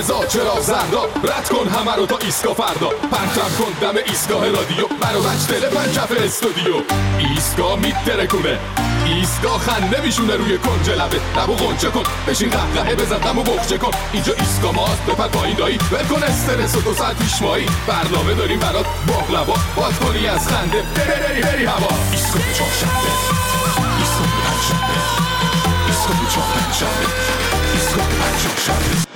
قرمزا چرا زردا رد کن همه رو تا ایسکا فردا. پرتم کن دم ایستگاه رادیو. برو بچ دل پنجف استودیو. ایستگاه میترکونه ایستگاه خنده میشونه روی کنج لبه. لبو غنچه کن. بشین قهقهه بزن دمو بخچه کن. اینجا ایستگاه ماست. بپر پایین دایی. ول کن استرس و دو ساعت پیش مایی برنامه داریم برات. باقلبا باد کنی از خنده. بری بری بری هوا. ایستگاه چهارشنبه ایستگاه پنجشنبه ایستگاه چهارشنبه ایستگاه پنجشنبه به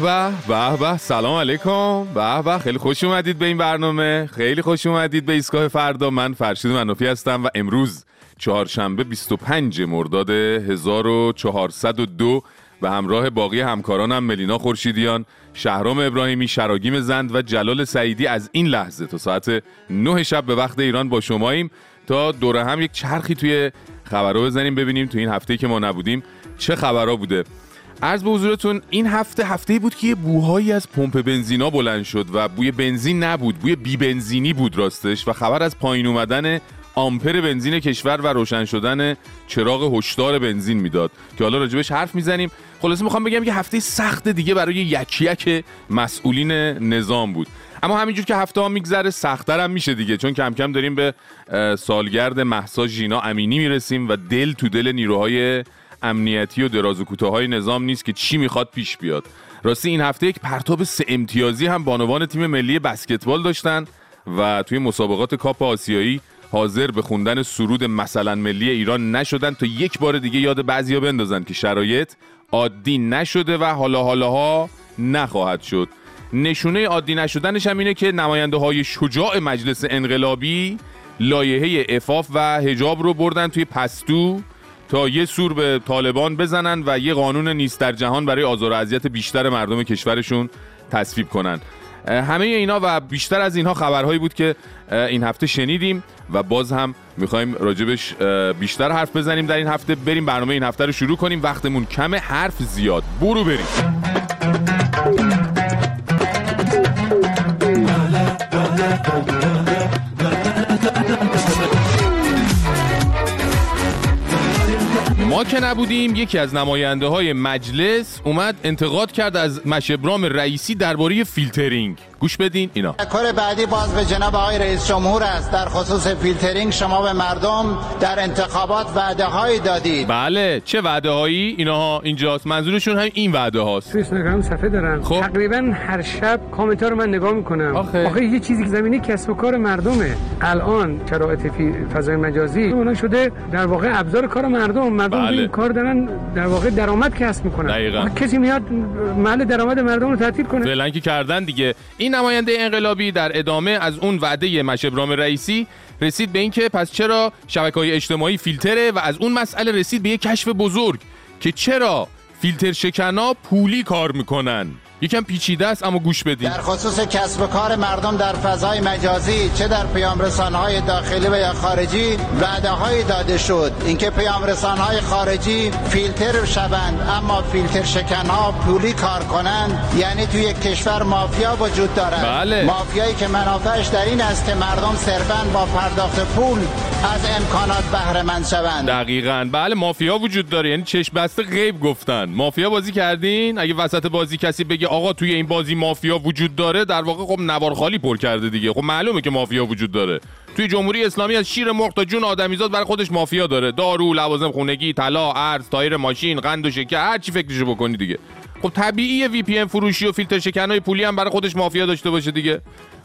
به به به. سلام علیکم. به به. خیلی خوش اومدید به این برنامه. خیلی خوش اومدید به ایستگاه فردا. من فرشید منافی هستم و امروز چهارشنبه 25 مرداد 1402 و همراه باقی همکارانم ملینا خورشیدیان شهرام ابراهیمی شراگیم زند و جلال سعیدی از این لحظه تا ساعت 9 شب به وقت ایران با شماییم تا دوره هم یک چرخی توی خبرها بزنیم ببینیم تو این هفته که ما نبودیم چه خبرها بوده. عرض به حضورتون این هفته هفته بود که یه بوهایی از پمپ بنزینا بلند شد و بوی بنزین نبود بوی بی بنزینی بود راستش و خبر از پایین اومدن آمپر بنزین کشور و روشن شدن چراغ هشدار بنزین می‌داد. که حالا راجبش حرف می‌زنیم. خلاصه می‌خوام بگم که هفته سخت دیگه برای یک یک مسئولین نظام بود. اما همینجور که هفته ها میگذره سختتر هم میشه دیگه. چون کم کم داریم به سالگرد محسا ژینا امینی می‌رسیم و دل تو دل نیروهای امنیتی و دراز و کوتاهای نظام نیست که چی می‌خواد پیش بیاد. راستی این هفته یک پرتاب سه امتیازی هم بانوان تیم ملی بسکتبال داشتن و توی مسابقات کاپ آسیایی حاضر به خوندن سرود مثلا ملی ایران نشدن تا یک بار دیگه یاد بعضیا بندازن که شرایط عادی نشده و حالا حالاها نخواهد شد. نشونه عادی نشدنش هم اینه که نماینده های شجاع مجلس انقلابی لایحه افاف و هجاب رو بردن توی پستو تا یه سور به طالبان بزنن و یه قانون نیست در جهان برای آزار و اذیت بیشتر مردم کشورشون تصویب کنن. همه اینا و بیشتر از اینها خبرهایی بود که این هفته شنیدیم و باز هم می‌خوایم راجبش بیشتر حرف بزنیم در این هفته. بریم برنامه این هفته رو شروع کنیم. وقتمون کمه حرف زیاد. برو بریم. ما که نبودیم یکی از نماینده های مجلس اومد انتقاد کرد از مشبرام رئیسی درباره فیلترینگ. گوش بدین اینا. کار بعدی باز به جناب آقای رئیس جمهور است. در خصوص فیلترینگ شما به مردم در انتخابات وعده هایی دادید. بله چه وعده هایی اینها اینجاست. منظورشون هم این وعده هاست تو اینستاگرام صفحه دارم. خب. تقریبا هر شب کامنت رو من نگاه می‌کنم. آخه. آخه یه چیزی که زمینه کسب و کار مردمه. الان شرایط فضای مجازی. اونا شده در واقع ابزار کار مردم. مردم بله. این کار دارن در واقع درآمد کسب می‌کنن دقیقاً. کسی میاد محل درآمد مردم رو تعطیل کنه فعلا که کردن دیگه این نماینده انقلابی در ادامه از اون وعده مشبرام رئیسی رسید به اینکه پس چرا شبکه های اجتماعی فیلتره و از اون مسئله رسید به یک کشف بزرگ که چرا فیلتر شکنا پولی کار می‌کنن یکم پیچیده است اما گوش بدین. در خصوص کسب و کار مردم در فضای مجازی چه در پیام های داخلی و یا خارجی وعده هایی داده شد. اینکه پیام های خارجی فیلتر شوند اما فیلتر شکن ها پولی کار کنند یعنی توی یک کشور مافیا وجود دارد. بله. مافیایی که منافعش در این است که مردم صرفا با پرداخت پول از امکانات بهره مند شوند. دقیقا. بله مافیا وجود داره. یعنی چشم بسته غیب گفتن. مافیا بازی کردین؟ اگه وسط بازی کسی بگه آقا توی این بازی مافیا وجود داره در واقع خب نوار خالی پر کرده دیگه. خب معلومه که مافیا وجود داره. توی جمهوری اسلامی از شیر مرغ تا جون آدمیزاد برای خودش مافیا داره. دارو لوازم خونگی طلا ارز تایر ماشین قند و شکر هر چی فکرشو بکنی دیگه. خب طبیعیه VPN فروشی و فیلتر شکنای پولی هم برای خودش مافیا داشته باشه دیگه.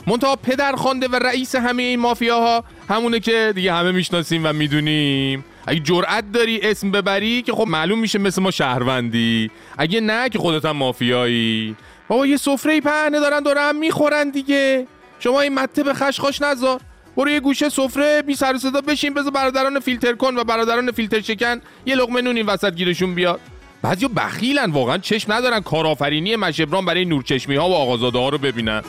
منتها پدر خوانده و رئیس همه این مافیاها همونه که دیگه همه می‌شناسیم و می‌دونیم. اگه جرأت داری اسم ببری که خب معلوم میشه مثل ما شهروندی. اگه نه که خودت هم مافیایی. بابا یه سفره پهنه دارن دارن می‌خورن دیگه. شما این مته به خشخاش نذار. برو یه گوشه سفره بی سر صدا بشین بذار برادران فیلتر کن و برادران فیلتر شکن یه لقمه نون این وسط گیرشون بیاد بعضی بخیلن واقعا چشم ندارن. کارآفرینی مشبران برای نورچشمی ها و آقازاده ها رو ببینن.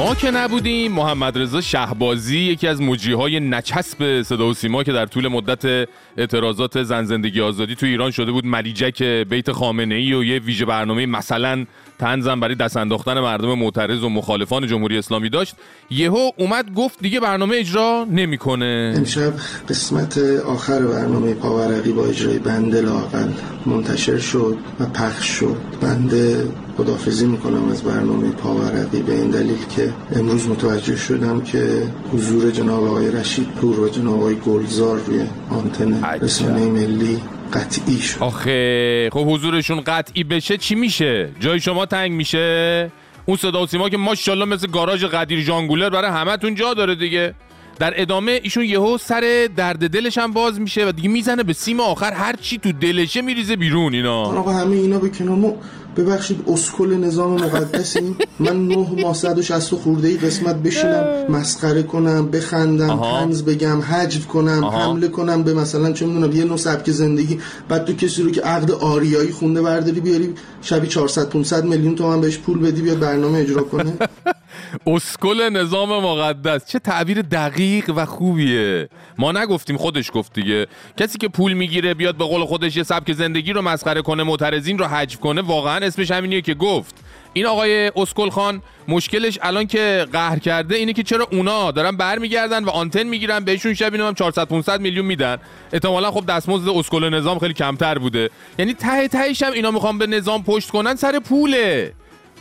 ما که نبودیم محمد رضا شهبازی یکی از مجریهای نچسب صدا و سیما که در طول مدت اعتراضات زن زندگی آزادی تو ایران شده بود. ملیجک بیت خامنه ای و یه ویژه برنامه مثلا تنزم برای دست انداختن مردم معترض و مخالفان جمهوری اسلامی داشت. یهو اومد گفت دیگه برنامه اجرا نمی‌کنه. امشب قسمت آخر برنامه پاورقی با اجرای بنده لاقل منتشر شد و پخش شد. بنده خدافزی می‌کنم از برنامه پاورقی. به این دلیل که امروز متوجه شدم که حضور جناب آقای رشید پور و جناب آقای گلزار روی آنتن رسانه ملی قطعی شد. آخه خب حضورشون قطعی بشه چی میشه؟ جای شما تنگ میشه؟ اون صدا و سیما که ماشاءالله مثل گاراژ قدیر جانگولر برای همتون جا داره دیگه. در ادامه ایشون یهو سر درد دلش هم باز میشه و دیگه می‌زنه به سیم آخر هر چی تو دلشه میریزه بیرون اینا. آقا همه اینا به کنار ببخشید اسکل نظام مقدسیم. من نه ماه 160 خورده ای قسمت بشینم مسخره کنم بخندم تنز بگم حجو کنم حمله کنم به مثلا چه می‌دونم یه نوع سبک زندگی. بعد تو کسی رو که عقد آریایی خونده برداری بیاری شبی 400 500 میلیون تومن بهش پول بدی بیاد برنامه اجرا کنه. اسکل نظام مقدس. چه تعبیر دقیق و خوبیه. ما نگفتیم خودش گفت دیگه. کسی که پول می‌گیره بیاد به قول خودش یه سبک زندگی رو مسخره کنه معترضین رو حجو کنه واقعا اسمش همینیه که گفت. این آقای اسکل خان مشکلش الان که قهر کرده اینه که چرا اونا دارن برمیگردن و آنتن می‌گیرن بهشون شب اینو هم 400 500 میلیون میدن. احتمالا خب دستمزد اسکل نظام خیلی کمتر بوده. یعنی ته تهش هم اینا می‌خوان به نظام پشت کنن سر پوله.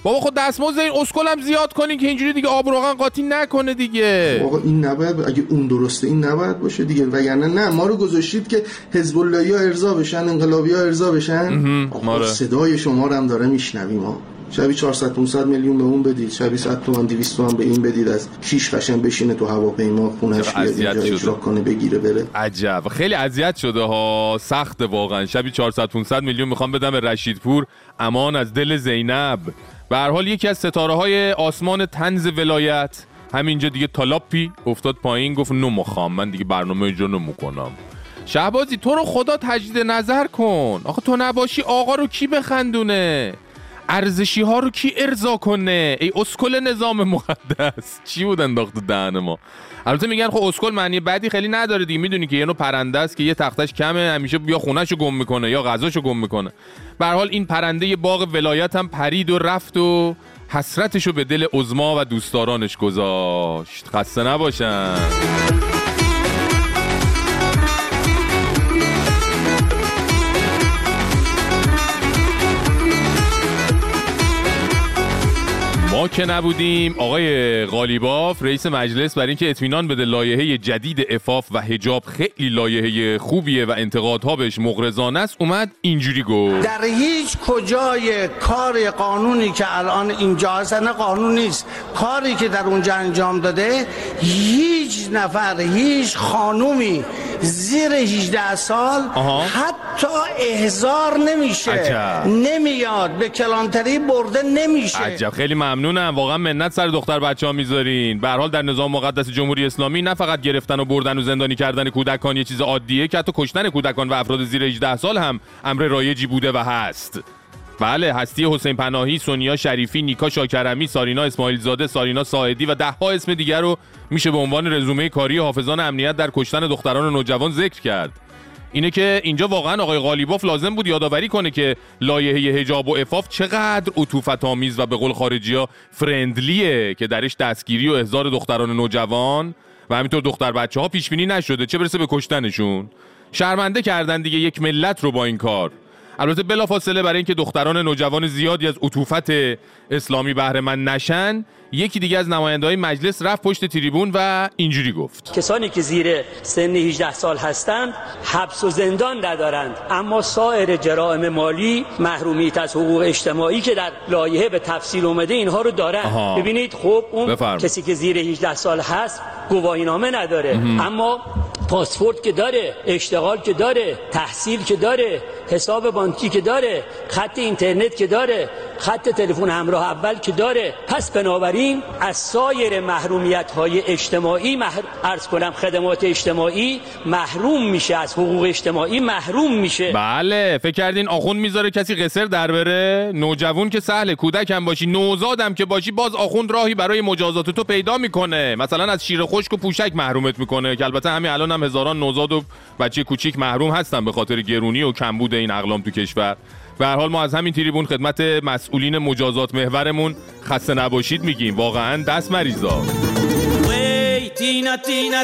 بابا خود دستمزد این اسکل هم زیاد کنین که اینجوری دیگه آب روغن قاطی نکنه دیگه. آقا این نباید اگه اون درسته این نباید باشه دیگه. وگرنه نه ما رو گذاشتید که حزب الله ارضا بشن انقلابی ها ارضا بشن. آقا صدای شما رو هم داره میشنویم ما شبی 400 500 میلیون به اون بدید. شبی 100 تومن 200 تومن به این بدید. از کیش قشن بشینه تو هواپیما خونش بیاد اینجا اجرا کنه بگیره بره. عجب. خیلی اذیت شده ها. سخت واقعا. شبی 400 500 میلیون می‌خوام بدم به رشیدپور. امان از دل زینب. به حال یکی از ستاره های آسمان تنز ولایت. همینجا دیگه تالاپی افتاد پایین گفت نمخوام من دیگه برنامه اینجا نموکنم شهبازی تو رو خدا تجدید نظر کن. آخه تو نباشی آقا رو کی بخندونه؟ ارزشی ها رو کی ارضا کنه؟ ای اسکل نظام مقدس. چی بود انداخت دهن ما؟ البته میگن خب اسکل معنی بعدی خیلی نداره دیگه. می‌دونی که یه نوع پرنده است که یه تختش کمه همیشه بیا خونهشو گم می‌کنه یا غذاشو گم می‌کنه. به حال این پرنده باغ ولایت هم پرید و رفت و حسرتشو به دل عزما و دوستدارانش گذاشت. خسته نباشن. ما که نبودیم آقای غالیباف رئیس مجلس برای اینکه اطمینان بده لایحه جدید افاف و حجاب خیلی لایحه خوبیه و انتقادها بهش مغرضانه است اومد اینجوری گفت. در هیچ کجای کار قانونی که الان اینجا هستن قانون نیست کاری که در اونجا انجام داده هیچ نفر هیچ خانومی زیر 18 سال حتی احزار نمیشه. عجب. نمیاد به کلانتری برده نمیشه. عجب. خیلی ممنونم. واقعا منت سر دختر بچه ها می‌ذارین. به حال در نظام مقدس جمهوری اسلامی نه فقط گرفتن و بردن و زندانی کردن کودکان یه چیز عادیه که حتی کشتن کودکان و افراد زیر 18 سال هم امر رایجی بوده و هست. بله هستی حسین پناهی، سونیا شریفی، نیکا شاکرمی، سارینا اسماعیل زاده، سارینا ساعدی و ده ها اسم دیگر رو میشه به عنوان رزومه کاری حافظان امنیت در کشتن دختران نوجوان ذکر کرد. اینه که اینجا واقعا آقای غالیباف لازم بود یادآوری کنه که لایحه حجاب و افاف چقدر عطوفت آمیز و به قول خارجی ها فرندلیه که درش دستگیری و احضار دختران نوجوان و همینطور دختر بچه ها پیش بینی نشده. چه برسه به کشتنشون؟ شرمنده کردن دیگه یک ملت رو با این کار. البته بلافاصله برای اینکه دختران نوجوان زیادی از عطوفت اسلامی بهره من نشن یکی دیگه از نماینده های مجلس رفت پشت تریبون و اینجوری گفت. کسانی که زیر سن 18 سال هستند حبس و زندان ندارند. اما سایر جرائم مالی محرومیت از حقوق اجتماعی که در لایحه به تفصیل اومده اینها رو دارن. ببینید خب اون بفرم. کسی که زیر 18 سال هست گواهینامه نداره. اما پاسپورت که داره اشتغال که داره تحصیل که داره حساب بانکی که داره خط اینترنت که داره خط تلفن همراه اول که داره پس بنابراین از سایر محرومیت های اجتماعی مح... ارز کنم خدمات اجتماعی محروم میشه از حقوق اجتماعی محروم میشه. بله فکر کردین آخون می‌ذاره کسی قصر در بره؟ نوجوان که سهل کودک هم باشی نوزادم که باشی باز آخون راهی برای مجازات تو پیدا می‌کنه. مثلا از شیر خشک و پوشک محرومت می‌کنه که البته همین الان هم هزاران نوزاد و بچه کوچیک محروم هستن به خاطر گرونی و کمبود این اقلام تو کشور. به حال ما از همین تریبون خدمت مسئولین مجازات محورمون خسته نباشید میگیم. واقعا دست مریضا. تینا از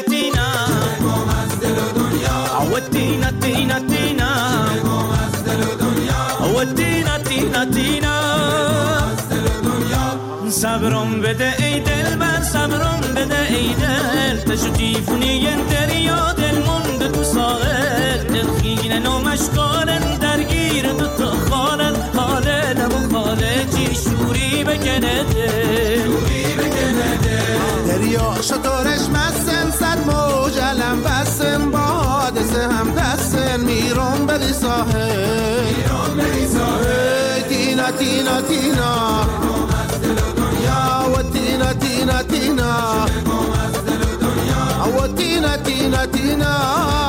از دنیا صبرم بده ای دل بر صبرم بده ای دل. تشو دیفونی دریا دل مونده تو ساحل. دل خیلی نمش بکنده روی بکنده دریا شطورش مستن صد موج علم بستن با حادثه هم دستن میرون بری ساحل. میرون بری ساحل. تینا تینا تینا. و تینا تینا تینا. و تینا تینا تینا.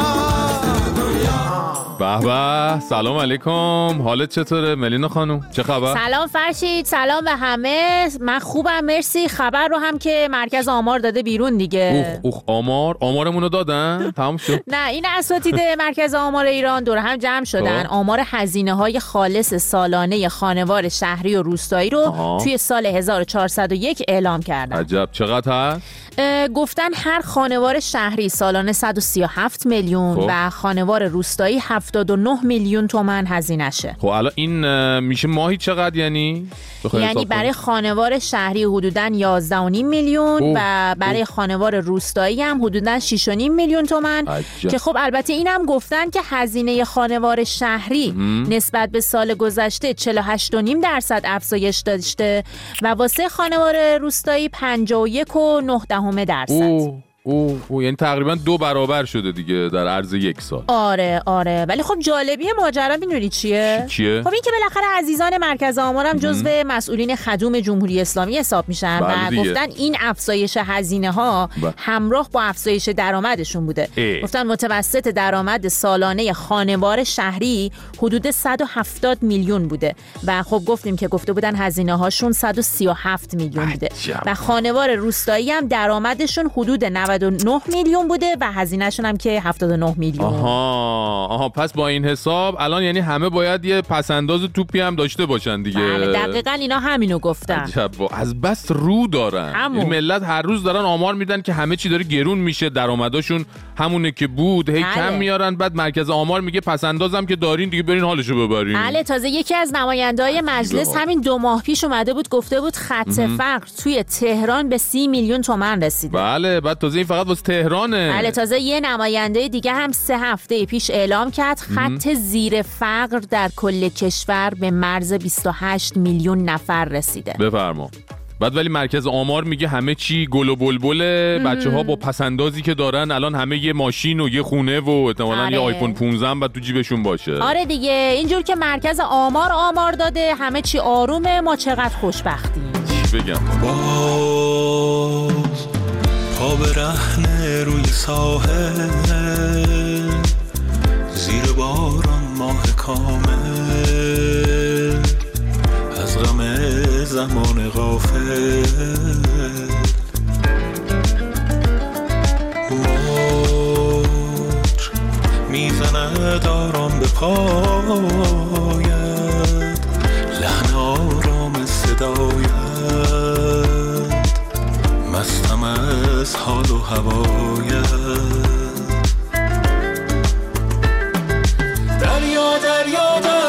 به به. سلام علیکم. حالت چطوره؟ ملینا خانم چه خبر؟ سلام فرشید سلام به همه. من خوبم مرسی. خبر رو هم که مرکز آمار داده بیرون دیگه. اوخ اوخ آمار؟ آمارمون رو دادن؟ تمام شد. نه این اساتید مرکز آمار ایران دور هم جمع شدن. خب. آمار هزینه های خالص سالانه خانوار شهری و روستایی رو توی سال 1401 اعلام کردن. عجب. چقدر هست؟ گفتن هر خانوار شهری سالانه 137 میلیون خب. و خانوار روستایی 79 میلیون تومن هزینهشه. خب الان این میشه ماهی چقدر یعنی؟ یعنی برای خانوار شهری حدودا 11 میلیون و برای خانوار روستایی هم حدودا 6 میلیون تومن. که خب البته اینم گفتن که هزینه خانوار شهری نسبت به سال گذشته 48 درصد افزایش داشته و واسه خانوار روستایی 51 و 9 درصد. او او یعنی تقریبا دو برابر شده دیگه در عرض یک سال. آره آره. ولی خب جالبی ماجرا می‌دونی چیه؟ چیه؟ خب این که بالاخره عزیزان مرکز آمارم جزو مسئولین خدوم جمهوری اسلامی حساب میشن. و بله گفتن این افزایش هزینه ها بله. همراه با افزایش درآمدشون بوده. اه. گفتن متوسط درآمد سالانه خانوار شهری حدود 170 میلیون بوده. و خب گفتیم که گفته بودن هزینه هاشون 137 میلیون بوده. و خانوار روستایی هم درآمدشون حدود 90 99 میلیون بوده و هزینهشون هم که 79 میلیون. آها آها پس با این حساب الان یعنی همه باید یه پسنداز توپی هم داشته باشن دیگه. بله دقیقا اینا همینو گفتن. عجب از بس رو دارن. همون. یعنی ملت هر روز دارن آمار میدن که همه چی داره گرون میشه درآمداشون همونه که بود هی بله. کم میارن بعد مرکز آمار میگه پسندازم که دارین دیگه برین حالشو ببرین. بله تازه یکی از نمایندهای مجلس همین دو ماه پیش اومده بود گفته بود خط فقر توی تهران به سی میلیون تومن رسیده. بله بعد تازه فقط واسه تهرانه. بله تازه یه نماینده دیگه هم سه هفته پیش اعلام کرد خط زیر فقر در کل کشور به مرز 28 میلیون نفر رسیده. بفرما. بعد ولی مرکز آمار میگه همه چی گل و بلبله. بچه ها با پسندازی که دارن الان همه یه ماشین و یه خونه و احتمالاً آره. یه آیفون 15 بعد تو جیبشون باشه. آره دیگه اینجور که مرکز آمار آمار داده همه چی آرومه ما چقدر خوشبختیم. چی بگم؟ پا به رهنه روی ساحل. زیر باران ماه کامل. از غم زمان غافل. موج می‌زند آرام به پاید لحن آرام صدایت مستم از حال و هوایت دریا دریا دریا.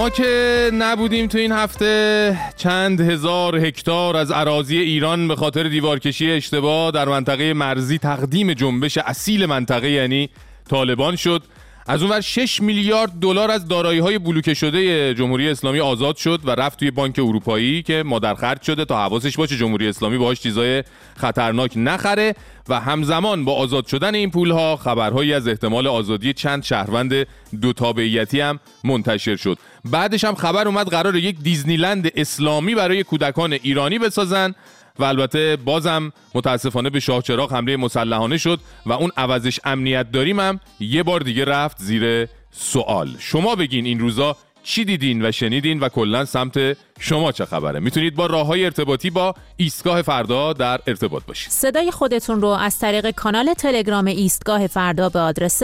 ما که نبودیم تو این هفته چند هزار هکتار از عراضی ایران به خاطر دیوارکشی اشتباه در منطقه مرزی تقدیم جنبش اصیل منطقه یعنی طالبان شد. از اونور 6 میلیارد دلار از دارایی های بلوکه شده جمهوری اسلامی آزاد شد و رفت توی بانک اروپایی که مادر خرج شده تا حواسش باشه جمهوری اسلامی باهاش چیزای خطرناک نخره و همزمان با آزاد شدن این پول ها خبرهایی از احتمال آزادی چند شهروند دو تابعیتی هم منتشر شد. بعدش هم خبر اومد قرار یک دیزنیلند اسلامی برای کودکان ایرانی بسازن و البته بازم متاسفانه به شاه چراغ حمله مسلحانه شد و اون عوضش امنیت داریم هم یه بار دیگه رفت زیر سوال. شما بگین این روزا چی دیدین و شنیدین و کلا سمت شما چه خبره؟ می‌تونید با راه های ارتباطی با ایستگاه فردا در ارتباط باشید. صدای خودتون رو از طریق کانال تلگرام ایستگاه فردا به آدرس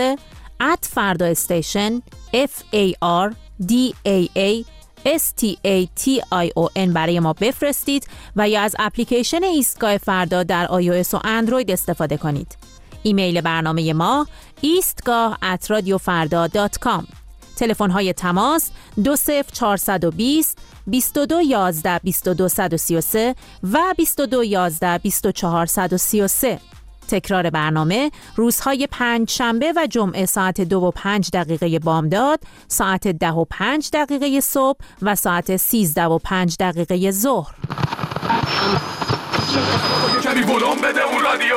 ات فردا استیشن F A R D A A S-T-A-T-I-O-N برای ما بفرستید و یا از اپلیکیشن ایستگاه فردا در iOS و اندروید استفاده کنید. ایمیل برنامه ما ایستگاه at radiofarda.com تلفن های تماس 20420 2211 2233 و 2211 24133 تکرار برنامه روزهای پنج شنبه و جمعه ساعت دو و پنج دقیقه بامداد، ساعت ده و پنج دقیقه صبح و ساعت سیزده و پنج دقیقه ظهر. اون رادیو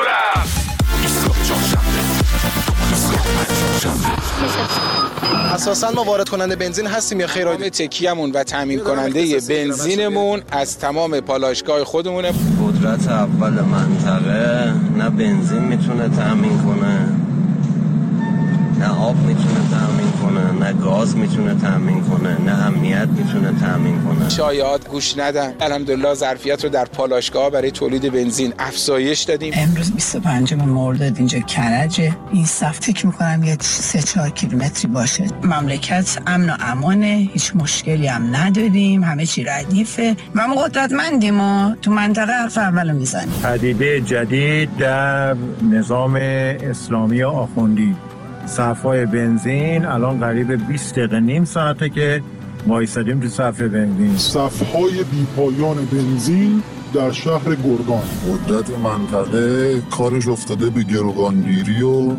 اساسا ما وارد کننده بنزین هستیم یا خیر تکیهمون و تامین کننده بنزینمون از تمام پالایشگاه خودمونه. قدرت اول منطقه نه بنزین می‌تونه تامین کنه نه آب می‌تونه تامین نه گاز می‌تونه تامین کنه نه امنیت می‌تونه تامین کنه. شایعات گوش ندن. الحمدلله ظرفیت رو در پالاشگاه برای تولید بنزین افزایش دادیم. امروز 25 مرداد اینجا کرجه. این صف فکر می‌کنم یه 3 4 کیلومتری باشه. مملکت امن و امانه هیچ مشکلی هم نداریم. همه چی ردیفه. و ما قدرتمندیم و تو منطقه حرف اولو می‌زنیم. پدیده جدید در نظام اسلامی آخوندی. صفای بنزین الان قریب 20 دقیقه نیم ساعته که وایسادیم تو صف بنزین. صفهای بیپایان بنزین در شهر گرگان. مدت منطقه کارش افتاده به گروگانگیری و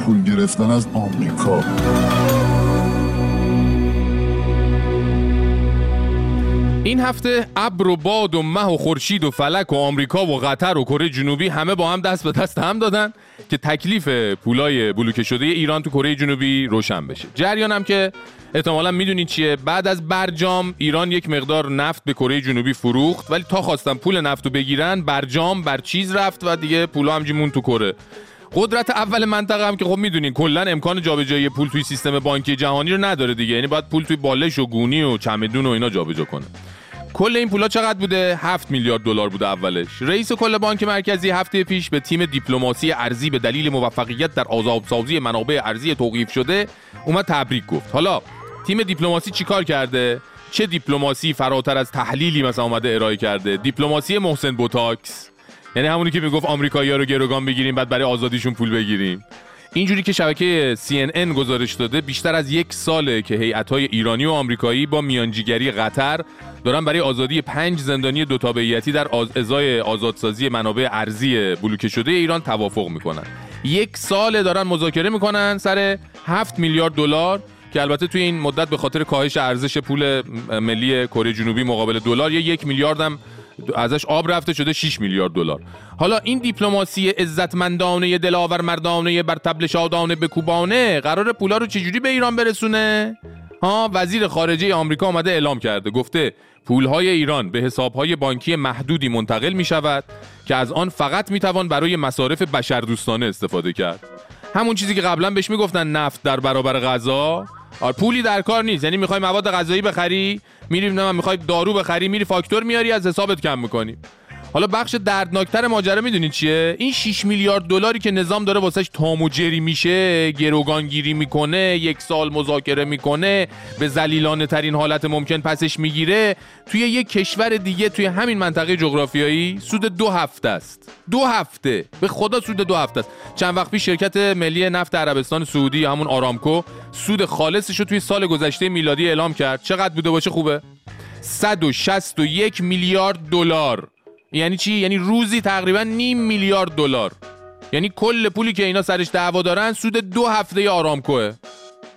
پول گرفتن از آمریکا. این هفته ابر و باد و مه و خورشید و فلک و آمریکا و قطر و کره جنوبی همه با هم دست به دست هم دادن که تکلیف پولای بلوکه شده ایران تو کره جنوبی روشن بشه. جریان هم که احتمالا می‌دونید چیه. بعد از برجام ایران یک مقدار نفت به کره جنوبی فروخت ولی تا خواستن پول نفت رو بگیرن برجام بر چیز رفت و دیگه پولا همجی مون تو کره. قدرت اول منطقه هم که خب می‌دونین کلا امکان جابجایی پول توی سیستم بانکی جهانی رو نداره دیگه. یعنی باید پول توی بالش و گونی و چمدون و اینا جابجا کنه. کل این پولا چقدر بوده؟ 7 میلیارد دلار بوده اولش. رئیس کل بانک مرکزی هفته پیش به تیم دیپلماسی ارزی به دلیل موفقیت در آزادسازی منابع ارزی توقیف شده اومد تبریک گفت. حالا تیم دیپلماسی چیکار کرده؟ چه دیپلماسی فراتر از تحلیلی مثلا اومده ارائه کرده؟ دیپلماسی محسن بوتاکس. یعنی همونی که می‌گفت آمریکایی‌ها رو گروگان بگیریم بعد برای آزادیشون پول بگیریم. اینجوری که شبکه CNN گزارش داده بیشتر از یک ساله که هیئت‌های ایرانی و آمریکایی با میانجیگری قطر دارن برای آزادی پنج زندانی دو تابعیتی در آز... ازای آزادسازی منابع ارزی بلوکه شده ایران توافق می‌کنن. یک سال دارن مذاکره می‌کنن سر 7 میلیارد دلار که البته توی این مدت به خاطر کاهش ارزش پول ملی کره جنوبی مقابل دلار یه یک میلیارد هم ازش آب رفته شده 6 میلیارد دلار. حالا این دیپلماسی عزتمندانه دلاور مردانه بر تبل شادانه به کوبانه قرار پولا رو چجوری به ایران برسونه؟ ها وزیر خارجه آمریکا آمده اعلام کرده. گفته پولهای ایران به حسابهای بانکی محدودی منتقل می شود که از آن فقط می توان برای مصارف بشردوستانه استفاده کرد. همون چیزی که قبلا بهش می‌گفتن نفت در برابر غذا. آره پولی در کار نیست. یعنی می‌خوای مواد غذایی بخری میری نه می‌خوای دارو بخری میری فاکتور میاری از حسابت کم می‌کنی. حالا بخش دردناکتر ماجرا می‌دونید چیه؟ این 6 میلیارد دلاری که نظام داره واسش تاموجری میشه گروگانگیری می‌کنه یک سال مذاکره می‌کنه به ذلیلانه ترین حالت ممکن پسش می‌گیره. توی یک کشور دیگه توی همین منطقه جغرافیایی سود دو هفته است. دو هفته. به خدا سود دو هفته است. چند وقت پیش شرکت ملی نفت عربستان سعودی همون آرامکو سود خالصش رو توی سال گذشته میلادی اعلام کرد. چقدر بوده باشه؟ خوبه؟ 161 میلیارد دلار. یعنی چی؟ یعنی روزی تقریبا نیم میلیارد دلار. یعنی کل پولی که اینا سرش دعوا دارن سود دو هفته آرامکوه.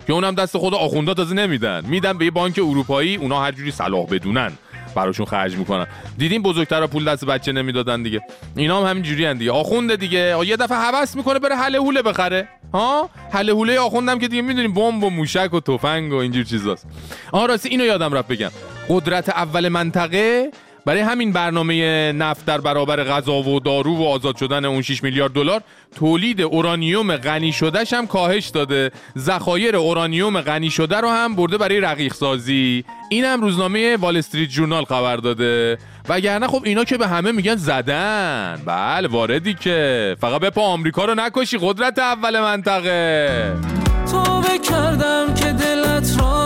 که اونم دست خود آخوندا تازه نمیدن. میدن به یه بانک اروپایی اونا هر جوری صلاح بدونن. براشون خرج می‌کنن. دیدیم بزرگتر پول دست بچه نمی‌دادن دیگه. اینا هم همین جوری دیگه. آخونده دیگه. یه دفعه حوس می‌کنه بره حله هوله بخره. ها؟ حله هوله آخوندم که دیگه می‌دونیم بمب و موشک و تفنگ و اینجور چیزاست. آها راستی اینو یادم رفت بگم. قدرت اول منطقه برای همین برنامه نفت در برابر غذا و دارو و آزاد شدن اون 6 میلیارد دلار تولید اورانیوم غنی شدهش هم کاهش داده. ذخایر اورانیوم غنی شده رو هم برده برای رقیق سازی. این هم روزنامه وال استریت جورنال خبر داده. وگرنه خب اینا که به همه میگن زدن. بله واردی که. فقط بپا آمریکا رو نکشی قدرت اول منطقه. تو کردم که دلت را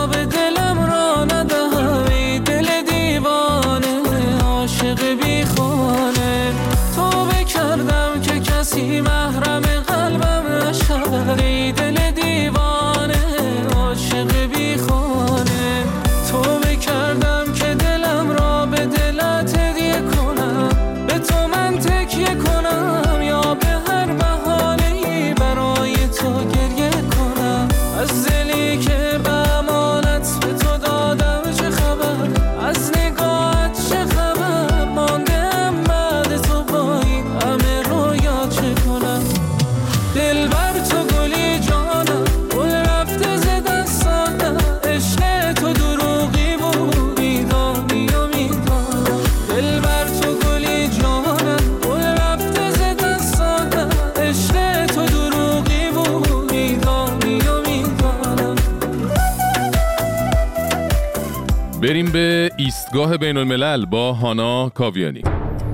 دیدگاه بین الملل با هانا کاویانی.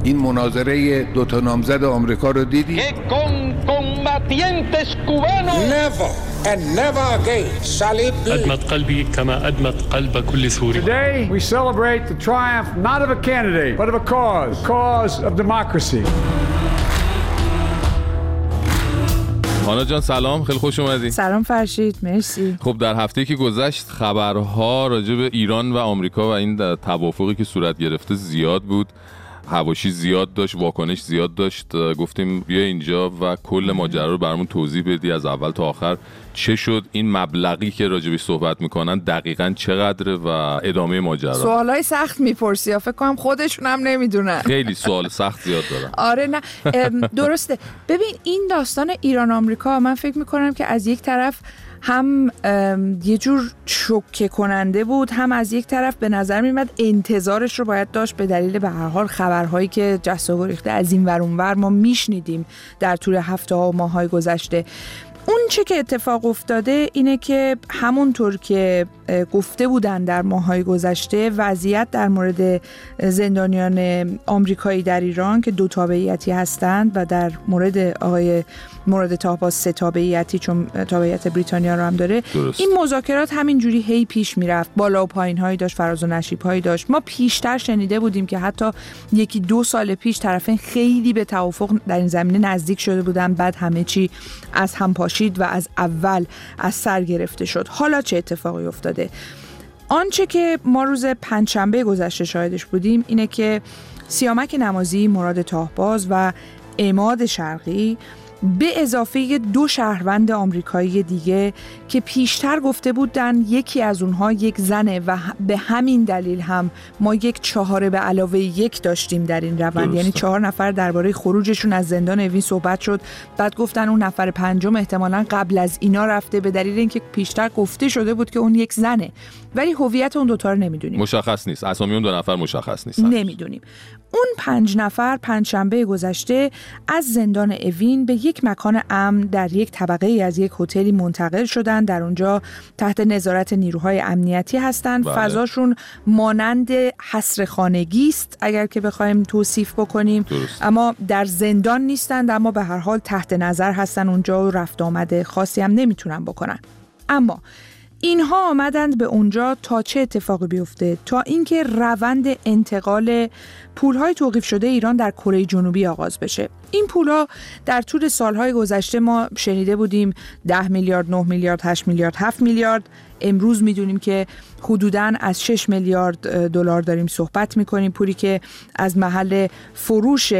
این مناظره دو تا نامزد آمریکا رو دیدی؟ ادمت قلبی کما ادمت قلب کل سوری Today we celebrate the triumph not of a candidate but of a cause cause of democracy. هانا جان سلام. خیلی خوش اومدی. سلام فرشید مرسی. خب در هفته که گذشت خبرها راجع به ایران و آمریکا و این توافقی که صورت گرفته زیاد بود. هواشی زیاد داشت واکنش زیاد داشت. گفتیم بیا اینجا و کل ماجرا رو برامون توضیح بدی از اول تا آخر. چه شد؟ این مبلغی که راجبش صحبت می‌کنن دقیقا چقدره و ادامه ماجرا؟ سوالای سخت می‌پرسی فکر کنم خودشون هم نمی‌دونن. خیلی سوال سخت زیاد دارن. آره نه. درسته. ببین این داستان ایران آمریکا من فکر می‌کنم که از یک طرف هم یه جور شوکه کننده بود هم از یک طرف به نظر میمد انتظارش رو باید داشت. به دلیل به هر حال خبرهایی که جست و گریخته از این ور ور ما میشنیدیم در طول هفته ها و ماه های گذشته. اون چه که اتفاق افتاده اینه که همونطور که گفته بودن در ماهای گذشته وضعیت در مورد زندانیان آمریکایی در ایران که دو تابعیتی هستند و در مورد آقای مورد تاپاس سه تابعیتی چون تابعیت بریتانیا رو هم داره. درست. این مذاکرات همینجوری هی پیش می‌رفت. بالا و پایین هایی داشت فراز و نشیب هایی داشت. ما پیشتر شنیده بودیم که حتی یکی دو سال پیش طرفین خیلی به توافق در این زمینه نزدیک شده بودن. بعد همه چی از هم پاشید و از اول از سر گرفته شد. حالا چه اتفاقی افتاده؟ آنچه که ما روز پنجشنبه گذشته شاهدش بودیم اینه که سیامک نمازی مراد تاهباز و اماد شرقی به اضافه دو شهروند آمریکایی دیگه که پیشتر گفته بودن یکی از اونها یک زنه و به همین دلیل هم ما یک چهاره به علاوه یک داشتیم در این روند. یعنی چهار نفر درباره خروجشون از زندان اوین صحبت شد. بعد گفتن اون نفر پنجم احتمالا قبل از اینا رفته به دلیل اینکه پیشتر گفته شده بود که اون یک زنه. ولی هویت اون دوتا رو نمی‌دونیم. مشخص نیست. اسامی اون دو نفر مشخص نیست نمی‌دونیم. اون پنج نفر پنجشنبه گذشته از زندان اوین به یک مکان امن در یک طبقه ای از یک هتلی منتقل شدن در اونجا تحت نظارت نیروهای امنیتی هستند. بله. فضاشون مانند حسر خانگی است اگر که بخوایم توصیف بکنیم. اما در زندان نیستند اما به هر حال تحت نظر هستن اونجا و رفت آمده خاصی هم نمی‌تونن بکنن. اما اینها آمدند به اونجا تا چه اتفاقی بیفته؟ تا اینکه روند انتقال پولهای توقیف شده ایران در کره جنوبی آغاز بشه. این پولها در طول سالهای گذشته ما شنیده بودیم 10 میلیارد 9 میلیارد 8 میلیارد 7 میلیارد. امروز می‌دونیم که حدودا از 6 میلیارد دلار داریم صحبت می‌کنیم. پولی که از محل فروش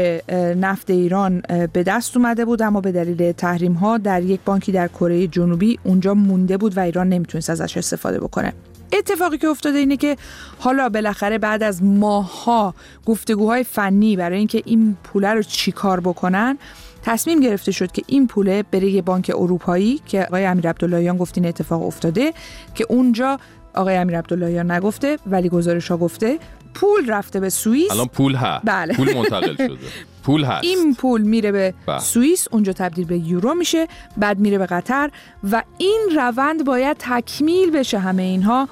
نفت ایران به دست اومده بود اما به دلیل تحریم ها در یک بانکی در کره جنوبی اونجا مونده بود و ایران نمی‌تونست ازش استفاده بکنه. اتفاقی که افتاده اینه که حالا بالاخره بعد از ماهها گفتگوهای فنی برای اینکه این پوله رو چیکار بکنن تصمیم گرفته شد که این پوله بره یه بانک اروپایی که آقای امیر عبداللهیان گفت این اتفاق افتاده که اونجا آقای امیر عبداللهیان نگفته ولی گزارش ها گفته پول رفته به سوئیس. الان پول ها. بله. پول منتقل شده. پول هست این پول میره به بله. سوئیس اونجا تبدیل به یورو میشه بعد میره به قطر و این روند باید تکمیل بشه همه اینها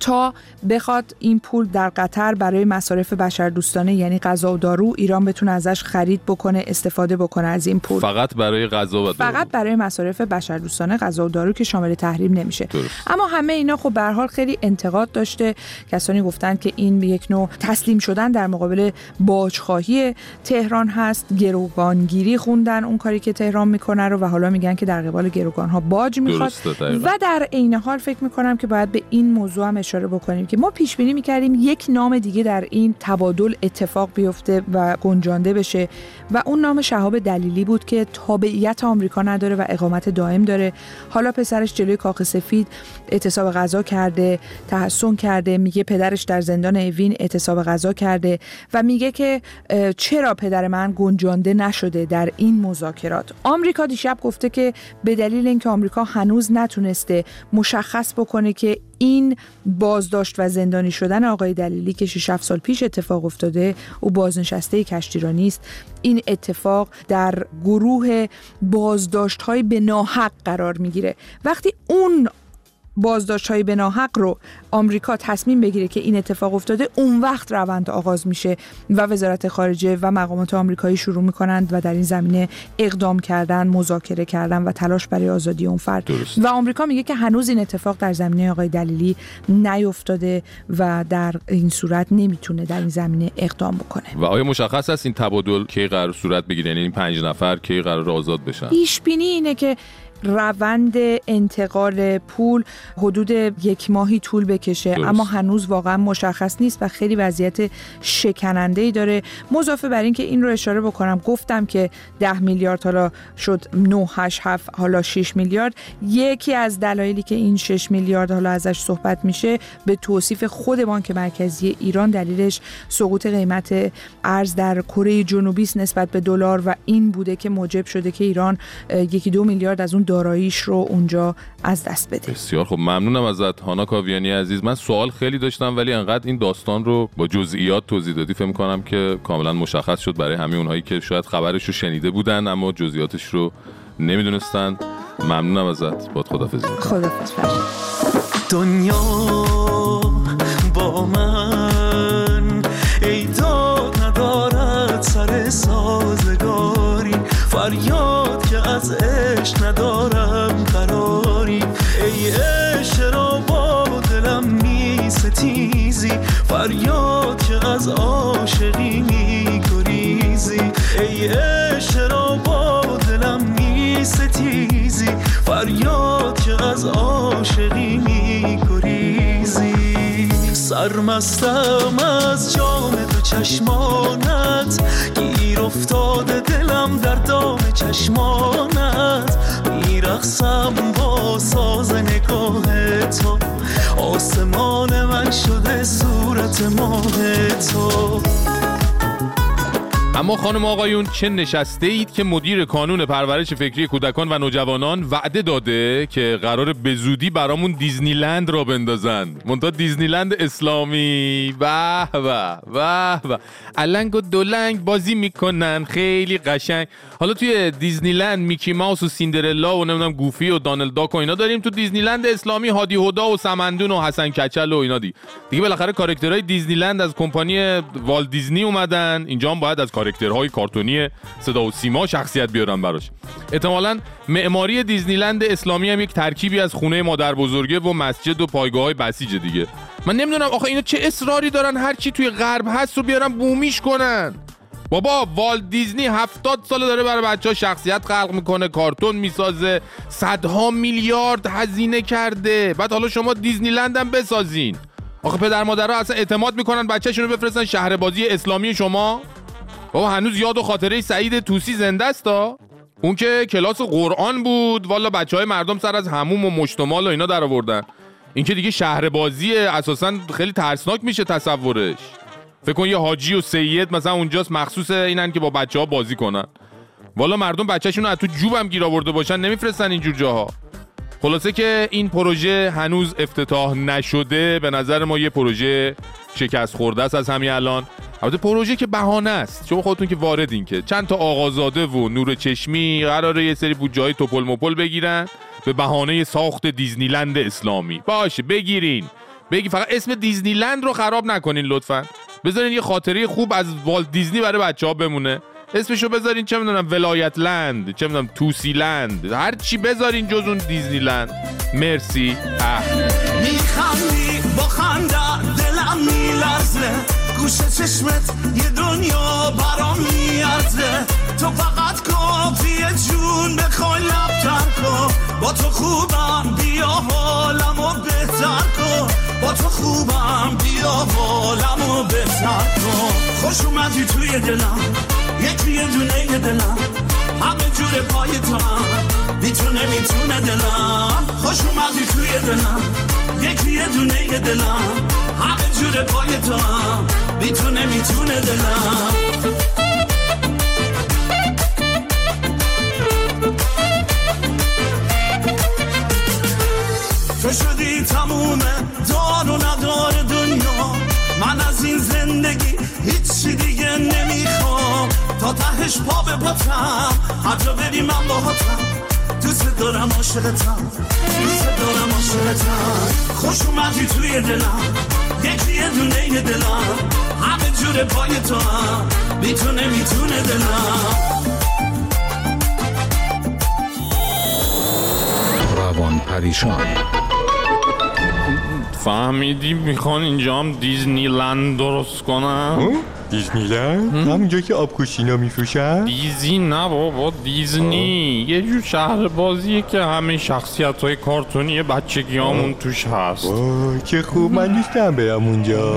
تا بخواد این پول در قطر برای مصارف بشردوستانه یعنی غذا و دارو ایران بتونه ازش خرید بکنه استفاده بکنه از این پول. فقط برای غذا و دارو. فقط برای مصارف بشردوستانه غذا و دارو که شامل تحریم نمیشه. درست. اما همه اینا خب به حال خیلی انتقاد داشته. کسانی گفتن که این یک نوع تسلیم شدن در مقابل باجخواهی تهران هست. گروگانگیری خوندن اون کاری که تهران می‌کنه رو و حالا میگن که در قبال گروگان ها باج می‌خواد. و در عین حال فکر می‌کنم که باید به این موضوع هم اشاره بکنیم که ما پیش بینی می‌کردیم یک نام دیگه در این تبادل اتفاق بیفته و گنجانده بشه و اون نام شهاب دلیلی بود که تابعیت آمریکا نداره و اقامت دائم داره. حالا پسرش جلوی کاخ سفید اعتصاب غذا کرده تحسن کرده میگه پدرش در زندان اوین اعتصاب غذا کرده و میگه که چرا پدر من گنجانده نشده در این مذاکرات. آمریکا دیشب گفته که به دلیل اینکه آمریکا هنوز نتونسته مشخص بکنه که این بازداشت و زندانی شدن آقای دلیلی که 6 سال پیش اتفاق افتاده او بازنشسته کشتیرانی است. این اتفاق در گروه بازداشت های به ناحق قرار می‌گیره. وقتی اون بازداشت های بناحق رو آمریکا تصمیم بگیره که این اتفاق افتاده اون وقت روند آغاز میشه و وزارت خارجه و مقامات آمریکایی شروع می‌کنند و در این زمینه اقدام کردن مذاکره کردن و تلاش برای آزادی اون فرد. و آمریکا میگه که هنوز این اتفاق در زمینه آقای دلیلی نیفتاده و در این صورت نمی‌تونه در این زمینه اقدام بکنه. و آیا مشخص است این تبادل کی قرار صورت بگیره؟ یعنی این پنج نفر کی قرار آزاد بشن؟ پیش بینی اینه که روند انتقال پول حدود یک ماهی طول بکشه. اما هنوز واقعا مشخص نیست و خیلی وضعیت شکننده ای داره. مضافه بر اینکه این رو اشاره بکنم گفتم که 10 میلیارد حالا شد 9 8 7 حالا 6 میلیارد. یکی از دلایلی که این 6 میلیارد حالا ازش صحبت میشه به توصیف خود بانک مرکزی ایران دلیلش سقوط قیمت ارز در کره جنوبی نسبت به دلار و این بوده که موجب شده که ایران یکی دو میلیارد از اون داراییش رو اونجا از دست بده. بسیار خب ممنونم ازت هانا کاویانی عزیز. من سوال خیلی داشتم ولی انقدر این داستان رو با جزئیات توضیح دادی فکر کنم که کاملا مشخص شد برای همه اونهایی که شاید خبرش رو شنیده بودن اما جزئیاتش رو نمی‌دونستن. ممنونم ازت. باد خدافظی خدافظ دنیا با من ای داد ندارد سر سازگاری. فریاد از عشق ندارم قراری. ای عشق را با دلم می ستیزی. فریاد که از عاشقی می گریزی. ای عشق را با دلم می ستیزی. فریاد که از عاشقی سرمستم از جام تو چشمانت گیر افتاده دلم در دام چشمانت. میرخصم با ساز نگاه تو آسمان من شده صورت ماه تو. اما خانوما آقایون چه نشسته اید که مدیر کانون پرورش فکری کودکان و نوجوانان وعده داده که قرار به زودی برامون دیزنیلند راه بندازند منتها دیزنیلند اسلامی. به به به به النگ و دولنگ بازی می‌کنن. خیلی قشنگ. حالا توی دیزنیلند میکی ماوس و سیندرلا و نمی‌دونم گوفی و دانل داک و اینا داریم. تو دیزنیلند اسلامی هادی و هدی و سمندون و حسن کچل و اینا داریم. دیگه بالاخره کاراکترهای دیزنیلند از کمپانی والت دیزنی اومدن. اینجا هم باید از کاراکترهای کارتونی صدا و سیما شخصیت بیارن براش. احتمالا معماری دیزنیلند اسلامی هم یک ترکیبی از خونه مادر بزرگه و مسجد و پایگاه های بسیج دیگه. من نمی‌دونم آخه اینا چه اصراری دارن؟ هر چی توی غرب هست رو بیارن بومیش کنن. بابا والت دیزنی هفتاد سال داره برای بچه ها شخصیت خلق می‌کنه کارتون می‌سازه صدها میلیارد هزینه کرده. بعد حالا شما دیزنیلند هم بسازین. آخه پدر مادرها اصلا اعتماد می‌کنن بچهشون رو بفرستن شهر بازی اسلامی شما؟ بابا هنوز یاد و خاطره سعید توسی زنده است اون که کلاس قرآن بود والا بچه های مردم سر از هموم و مشتمال و اینا در آوردن این که دیگه شهر بازی اساسا خیلی ترسناک میشه تصورش. فکر کن یه حاجی و سید مثلا اونجاست مخصوص اینن که با بچه ها بازی کنن. والا مردم بچهشون از تو جوبم گیر آورده باشن نمیفرستن اینجور جاها. خلاصه که این پروژه هنوز افتتاح نشده به نظر ما یه پروژه شکست خورده است از همین الان. البته پروژه که بهانه است. شما خودتون که واردین که چند تا آقازاده و نور چشمی قراره یه سری بودجه های توپل مپل بگیرن به بهانه ساخت دیزنیلند اسلامی. باشه بگیرین. بگی فقط اسم دیزنیلند رو خراب نکنین لطفا. بذارین یه خاطره خوب از والت دیزنی برای بچه ها بمونه. اسمشو بذارین چه می‌دونم ولایت لند چه می‌دونم توسی لند. هر چی بذارین جز اون دیزنی لند. مرسی. میخندی با خنده دلم میلرزه. گوش چشمت یه دنیا برام میارزه. تو فقط کافیه جون بخوای لبتر کن. با تو خوبم بیا حالمو بهتر کن. با تو خوبم بیا حالمو بهتر کن. خوش اومدی توی دلم. یه دونه دلم. همه جور پای تو هم می‌تونه می‌تونه دلم. خوش اومدی توی دلم. یکی یه دونه دلم. همه جور پای تو هم می‌تونه می‌تونه دلم. تو شدی تموم. دار و ندار دنیا. من از این زندگی هیچی دیگه نمی‌خوام. تهش پا به پاتم حتی بری من باهاتم. دوست دارم عاشقتم. دوست دارم عاشقتم. خوش اومدی توی دلم. یکی یه دونه دلم. همه جور پای تو هم می‌تونه می‌تونه دلم. روان پریشان. فهمیدی می‌خوان اینجا هم دیزنی لند درست کنن؟ دیزنیلند؟ همونجا که آبکوشینا میفروشن؟ دیزی نه بابا دیزنی. یه جور شهر بازیه که همه شخصیت های کارتونی بچگی همون توش هست. چه خوب. من دوستم برم اونجا.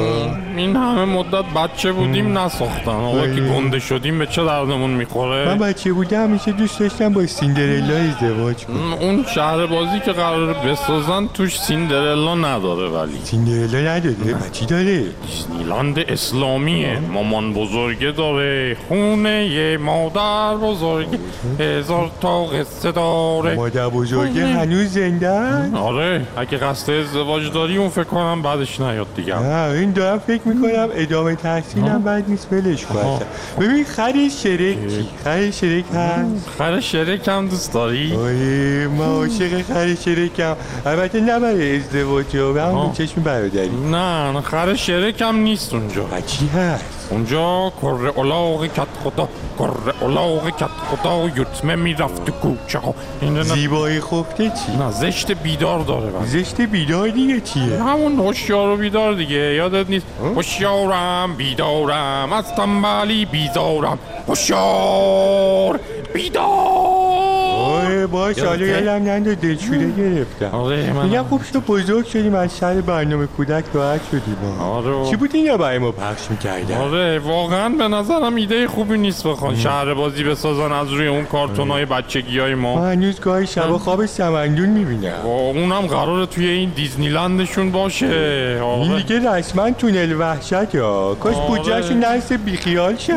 این همه مدت بچه بودیم نساختن. حالا که گنده شدیم به چه دردمون می‌خوره؟ من بچه بودم همیشه دوست داشتم با سیندرلا ازدواج کنم. اون شهر بازی که قرار بسازن توش سیندرلا نداره ولی. سیندرلا نداره؟ چی داره؟ دیزنیلند اسلامیه. مامان بزرگه داره خونه یه مادر بزرگ. هزار تا قصه داره. مادر بزرگه هنوز زنده آره اگه قصد ازدواج داری اون فکر کنم بعدش نیاد دیگه. نه این دارم فکر می‌کنم ادامه تحصیلم بعد نیست ولش کنم ببین خر شرک چی؟ خر شرک هست؟ خر شرک هم دوست داری؟ آره ما عاشق خر شرکم البته نه برای ازدواج و همون چشم برادری. نه خر شرک هم نیست اونجا. چی هست. اونجا کره اولاغ کت خدا کره اولاغ کت خدا یتمه می‌رفت تو کوچه ها زیبای خفته چی؟ نه زشت بیدار داره بند. زشت بیدار دیگه چیه؟ همون هوشیار و بیدار دیگه یادت نیست هوشیارم بیدارم از تنبلی بیزارم هوشیار بیدار باش حالا یادم نندو دلشوره گرفتم آره من میگم خوب شد بزرگ شدیم از سر برنامه کودک راحت شدیم آره. چی بود این یا برای ما پخش می‌کردن؟ آره واقعا به نظرم ایده خوبی نیست بخوان شهر بازی بسازن از روی اون کارتون های بچگی های ما من هنوز گاهی شبا خواب سمندون می‌بینم. اونم قراره توی این دیزنیلندشون باشه. آره. این دیگه رسما تونل وحشت یا کاش آره. بودجهشون نرس بیخیال شد.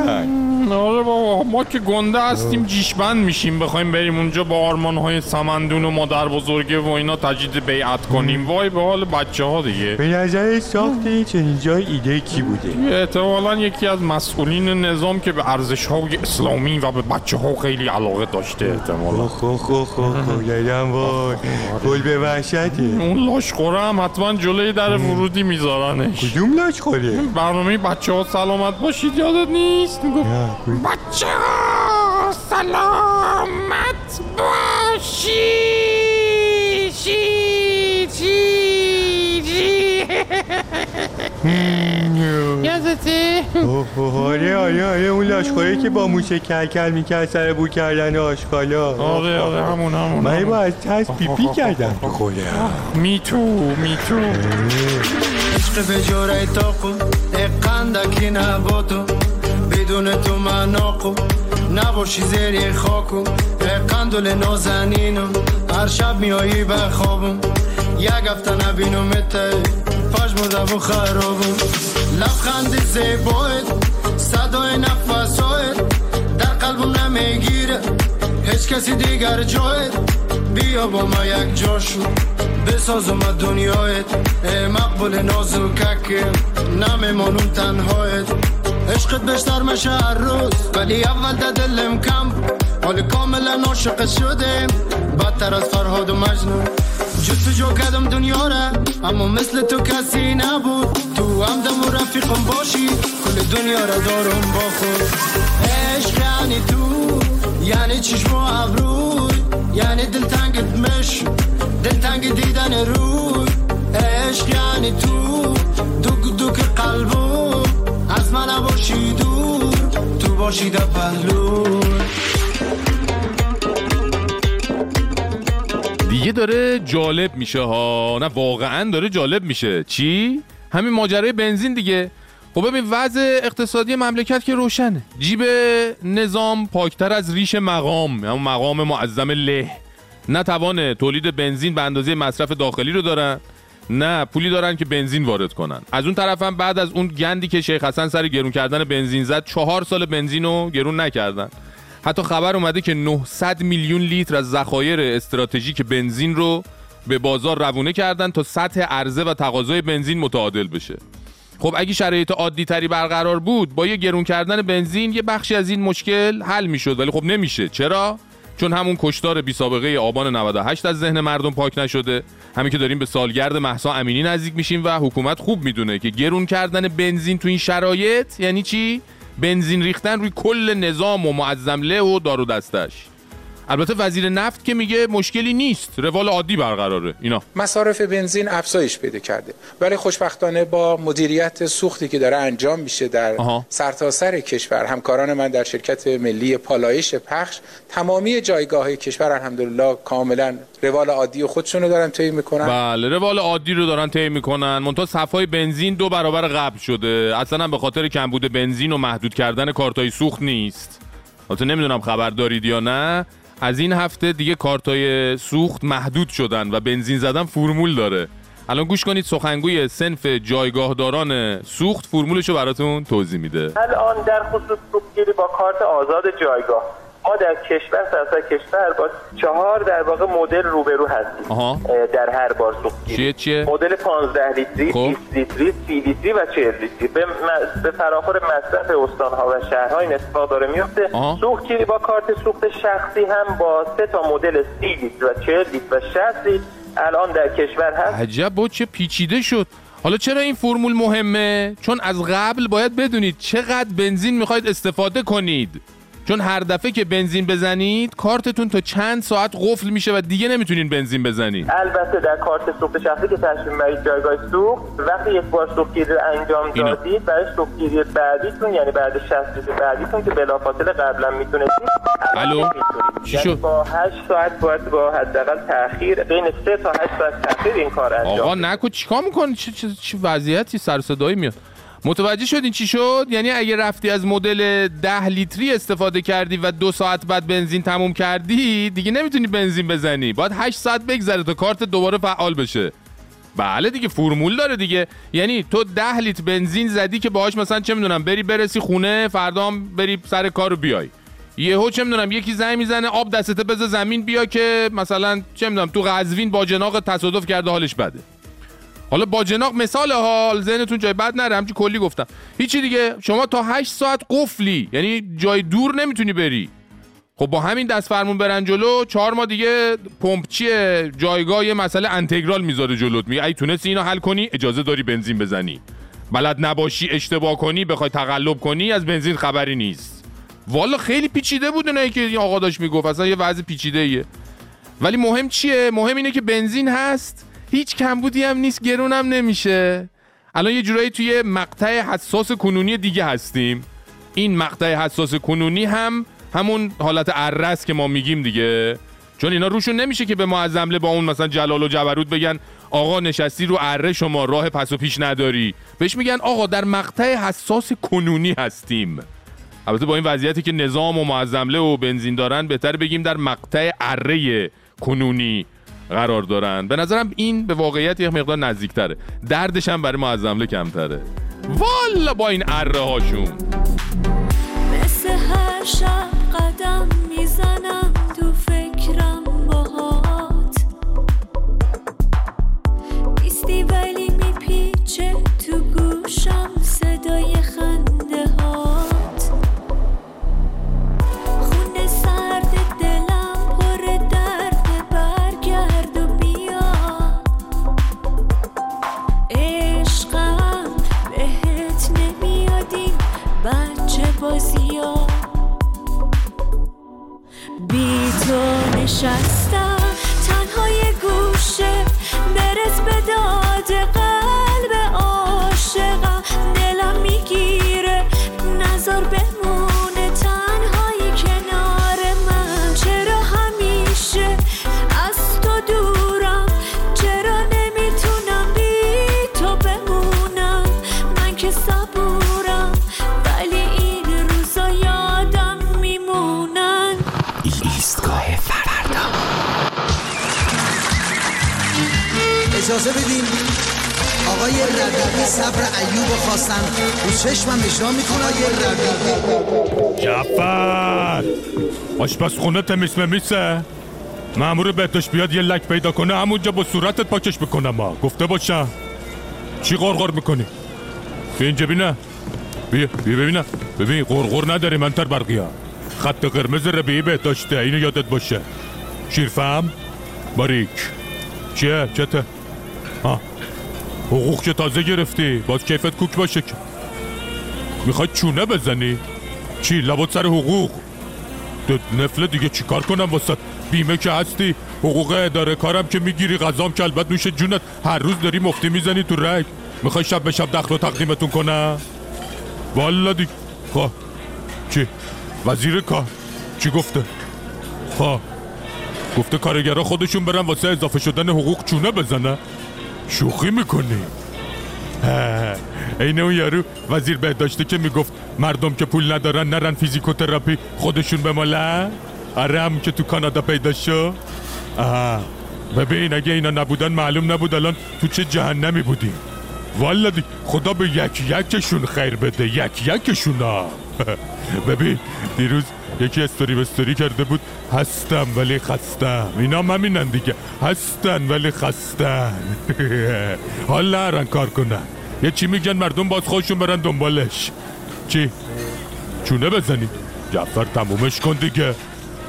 آره بابا ما که گنده هستیم جیشبند میشیم بخوایم بریم اونجا با آرمان های سمندون و مادر بزرگه و اینا تجدید بیعت کنیم. وای به حال بچه ها دیگه. به نظر ساخت چنین جای ایده کی بوده؟ احتمالا یکی از مسئولین نظام که به ارزش های اسلامی و به بچه ها خیلی علاقه داشته احتمالا. خو خو خو خو یادم وای. گل به وحشته اون لاش خوره هم حتما جلوی در ورودی میذارنش. کدوم لاش خوره برنامه بچه ها سلامت باشید یادت نیست؟ می‌گفت بچه ها سلامت باشید شی چی چی. یادته؟ آره آره آره اون لاشخوری که با موشه کلکل می‌کرد سر بو کردن آشکالا. آره آره همون همون من با از ترس پیپی کردم. تو خودم می تو می تو. عشق به جوره تاقو قندکی نباتو بدون تو من آقو. نباشی زیر خاکو قندل نازنینو هر شب میایی به خوابم یک هفته نبینم ته. پاش مردم و خرابم. لبخند زیبایت صدای نفسایت. در قلبم نمی‌گیره هیچ کسی دیگر جایت. بیا با ما یک جاشو بسازم از دنیایت. ای مقبول نازوکک نمیمانم تنهایت. عشقت بشتر میشه هر روز ولی اول ده دلم کم. حال کاملا عاشق شدیم بدتر از فرهاد و مجنون. جستجو کردم دنیا را اما مثل تو کسی نبود. تو همدم و رفیقم باشی کل دنیا را دارم با خود. عشق یعنی تو یعنی چشم و ابروی. یعنی دلتنگت مش دلتنگ دیدن روی. عشق یعنی تو دوک دوک قلبم من نباشی دور تو باشی در پهلو دیگه داره جالب میشه ها. نه واقعا داره جالب میشه. چی؟ همین ماجرای بنزین دیگه. خب ببین وضع اقتصادی مملکت که روشنه. جیب نظام پاکتر از ریش مقام. همون مقام معظم له. نه توان تولید بنزین به اندازه مصرف داخلی رو دارن. نه پولی دارن که بنزین وارد کنن. از اون طرف هم بعد از اون گندی که شیخ حسن سر گرون کردن بنزین زد چهار سال بنزین رو گرون نکردن. حتی خبر اومده که 900 میلیون لیتر از ذخایر استراتژیک بنزین رو به بازار روونه کردن تا سطح عرضه و تقاضای بنزین متعادل بشه. خب اگه شرایط عادی تری برقرار بود با یه گرون کردن بنزین یه بخشی از این مشکل حل می‌شد ولی خب نمیشه. چرا؟ چون همون کشتار بی سابقه آبان 98 از ذهن مردم پاک نشده. همین که داریم به سالگرد محسا امینی نزدیک میشیم و حکومت خوب می‌دونه که گرون کردن بنزین تو این شرایط یعنی چی؟ بنزین ریختن روی کل نظام و معظم له و دار و دستش البته وزیر نفت که میگه مشکلی نیست. روال عادی برقراره. اینا. مصارف بنزین افزایش پیدا کرده. ولی خوشبختانه با مدیریت سوختی که داره انجام میشه در سرتاسر سر کشور همکاران من در شرکت ملی پالایش پخش تمامی جایگاه کشور الحمدلله کاملا روال عادی خودشونو دارن طی می‌کنن. بله روال عادی رو دارن طی می‌کنن. منتها صفای بنزین دو برابر قبل شده. اصلا به خاطر کمبود بنزین و محدود کردن کارتای سوخت نیست. البته نمی‌دونم خبر دارید یا نه. از این هفته دیگه کارتای سوخت محدود شدن و بنزین زدن فرمول داره. الان گوش کنید سخنگوی سنف جایگاهداران سوخت فرمولشو براتون توضیح میده. الان در خصوص سوختگیری با کارت آزاد جایگاه. ما در کشور سراسر کشور با چهار در واقع مدل روبرو هستیم. در هر بار سوختگیری چیه چیه؟ مدل 15 لیتری، خب. 20 لیتری، 30 لیتری و 40 لیتری به, م... به فراخور مصرف استانها و شهرها این اتفاق داره میفته. سوختگیری با کارت سوخت شخصی هم با سه تا مدل 30 لیتر و 40 لیتر و 60 لیتر الان در کشور هست عجب با چه پیچیده شد حالا چرا این فرمول مهمه؟ چون از قبل باید بدونید چقدر بنزین می‌خواید استفاده کنید چون هر دفعه که بنزین بزنید کارتتون تا چند ساعت قفل میشه و دیگه نمی‌تونین بنزین بزنید البته در کارت سوخت شخصی که تشکیل برید جایگاه سوخت وقتی یک بار سوختگیری انجام دادید برای سوختگیری بعدیتون یعنی بعد 60 روز بعدیتون که بلافاصله قبلا می‌تونستید الو؟ چی یعنی شد با 8 ساعت باید با حداقل تاخیر بین 3 تا 8 ساعت تاخیر این کار انجام آقا نکو چیکار می‌کنی؟ چه, چه, چه وضعیتی؟ سر صدایی میاد. متوجه شدین چی شد؟ یعنی اگه رفتی از مدل ده لیتری استفاده کردی و دو ساعت بعد بنزین تموم کردی دیگه نمی‌تونی بنزین بزنی. باید 8 ساعت بگذره تا کارت دوباره فعال بشه. بله دیگه فرمول داره دیگه. یعنی تو ده لیتر بنزین زدی که باهاش مثلا چه می‌دونم بری برسی خونه فردا بری سر کارو بیای. یهو چه می‌دونم یکی زنگ می‌زنه آب دستته بذار زمین بیا که مثلا چه می‌دونم تو قزوین با جناق تصادف کرده حالش بده. حالا با جناق مثال حال ذهنتون جای بد نره همچی کلی گفتم. هیچی دیگه شما تا 8 ساعت قفلی یعنی جای دور نمی‌تونی بری. خب با همین دست فرمون برن جلو چهار ما دیگه پمپچی جایگاه یه مسئله انتگرال می‌ذاره جلوت. میگه ای تونستی اینو حل کنی؟ اجازه داری بنزین بزنی. بلد نباشی اشتباه کنی بخوای تقلب کنی از بنزین خبری نیست. والا خیلی پیچیده بود اونایی که آقا داشت می‌گفت. اصلا یه وضع پیچیده ایه ولی مهم چیه؟ مهم اینه که بنزین هست. هیچ کمبودی هم نیست گرونم نمیشه. الان یه جورایی توی مقطع حساس کنونی دیگه هستیم. این مقطع حساس کنونی هم همون حالت ارس که ما میگیم دیگه. چون اینا روشون نمیشه که به ما از با اون مثلا جلال و جبروت بگن آقا نشستی رو اره شما راه پس و پیش نداری. بهش میگن آقا در مقطع حساس کنونی هستیم. البته با این وضعیتی که نظام و معظمله و بنزین دارن بهتر بگیم در مقطع اره کنونی. قرار دارن. به نظرم این به واقعیت یک مقدار نزدیکتره. دردش هم برای معظمله کمتره. والا با این اره هاشون. مثل هر شب قدم می‌زنم تو فکرم باهات. نیستی ولی میپیچه تو گوشم. بازی ها بی تو نشستم تنها یه گوشه برس به داد خواستن رو چشمم اجرا می‌کنه آقای ربیعی. جعفر! آشپزخونه تمیز ممیسه مامور بهداشت بیاد یه لک پیدا کنه همونجا با صورتت پاکش بکنم. ما گفته باشم چی غرغر می‌کنی؟ بیا اینجا بینه بیا بیا ببینم ببین غرغر نداری منتر برقیه. خط قرمز ربیعی بهداشته. اینو یادت باشه. شیرفهم؟ باریک. چیه؟ چته؟ ها حقوق که تازه گرفتی. باز کیفت کوک باشه که. می‌خوای چونه بزنی؟ چی لابد سر حقوق؟ نفله دیگه چیکار کنم واسه؟ بیمه که هستی حقوق اداره کارم که می‌گیری غذام که البته نوش جونت. هر روز داری مفتی می‌زنی تو رگ. می‌خوای شب به شب دخل و تقدیمتون کنم والا دیگه. خواه چی؟ وزیر کار. چی گفته؟ خواه گفته کارگرها خودشون برن واسه اضافه شدن حقوق چونه بزنه. شوخی می‌کنی؟ عین اون یارو وزیر بهداشته که می‌گفت مردم که پول ندارن نرن فیزیکوتراپی خودشون بمالن؟ آره هم که تو کانادا پیدا شو آها. ببین اگه اینا نبودن معلوم نبود الان تو چه جهنمی بودیم. والا دی خدا به یک یکشون خیر بده یک یکشون ها ببین دیروز یکی استوری به استوری کرده بود هستم ولی خستم. اینا همینن دیگه. هستن ولی خستن. حال نرن کار کنن. یه چی میگن مردم باز خودشون برن دنبالش. چی؟ چونه بزنی؟ جعفر تمومش کن دیگه.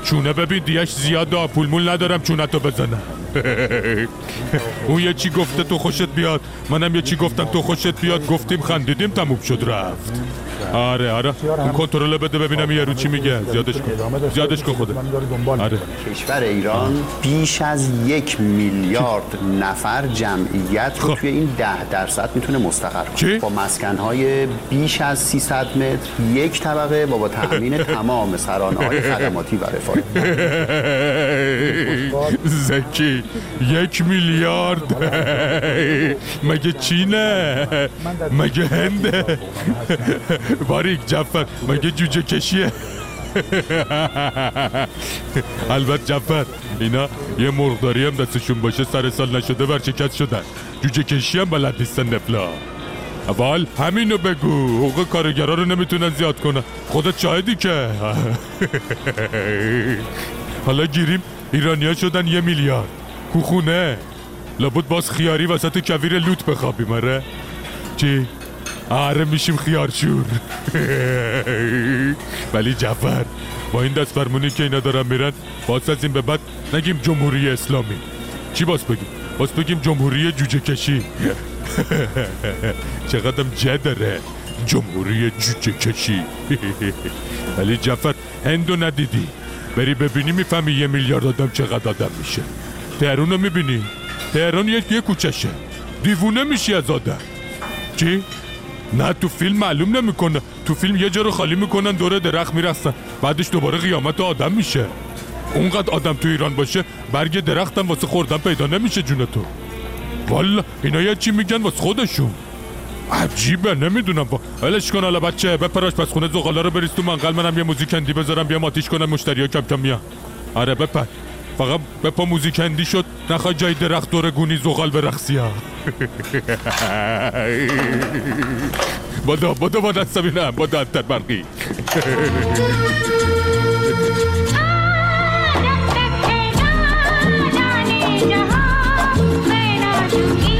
چونه ببین دیش زیاده. پولمول ندارم چونتو بزنم. اون یه چی گفته تو خوشت بیاد. منم یه چی گفتم تو خوشت بیاد. گفتیم خندیدیم تموم شد رفت. آره آره. اون کنترل بده ببینم یه رو چی میگه. زیادش کن. زیادش کن خودت. آره. کشور ایران بیش از یک میلیارد نفر جمعیت رو توی این ده درصد می‌تونه مستقر کنه. با مسکنهای بیش از 300 متر یک طبقه و با تأمین تمام سرانه های خدماتی و رفاهی زکی یک میلیارد. مگه چینه؟ مگه هنده؟ باریک جفر مگه جوجه کشیه البته جفر اینا یه مرغداری هم دستشون باشه سر سال نشده ورچکت شدن جوجه کشی هم بلد نیستن نفلا اول همینو بگو حقوق کارگرا رو نمی‌تونن زیاد کنن خودت شاهدی که حالا گیریم ایرانیا شدن یه میلیارد کوخونه لابد باز خیاری وسط کویر لوت بخوابیم آره چی؟ آره میشیم خیارشور ولی جفر با این دست فرمونی که اینا دارن میرن باز از این به بعد نگیم جمهوری اسلامی. چی باز بگیم؟ باز بگیم جمهوری جوجه کشی. چقدرم جه داره جمهوری جوجه کشی. ولی جفر هندو ندیدی. بری ببینی می‌فهمی یه میلیارد آدم چقدر آدم میشه. تهرون رو می‌بینی؟ تهران یک یه کوچشه. دیوونه میشی از آدم. چی؟ نه تو فیلم معلوم نمی‌کنه. تو فیلم یه جا رو خالی می‌کنن دوره درخت میرستن بعدش دوباره قیامت آدم میشه. اونقدر آدم تو ایران باشه برگ درختم واسه خوردن پیدا نمیشه جون تو. والا اینا یه چی میگن واسه خودشون؟ عجیبه نمی‌دونم. با ولش کن حالا بچه بپراش پس خونه زغالا رو بریز تو منقل منم یه موزیک اندی بذارم بیا ماتیش کنم مشتری ها کم کم میان. آره بپر. فقط بپا موزیک اندی شد نخواه جای درخت دور گونی زغال برقصی ها. بادا بادا با دستم اینم با دستر برقی. जिंदा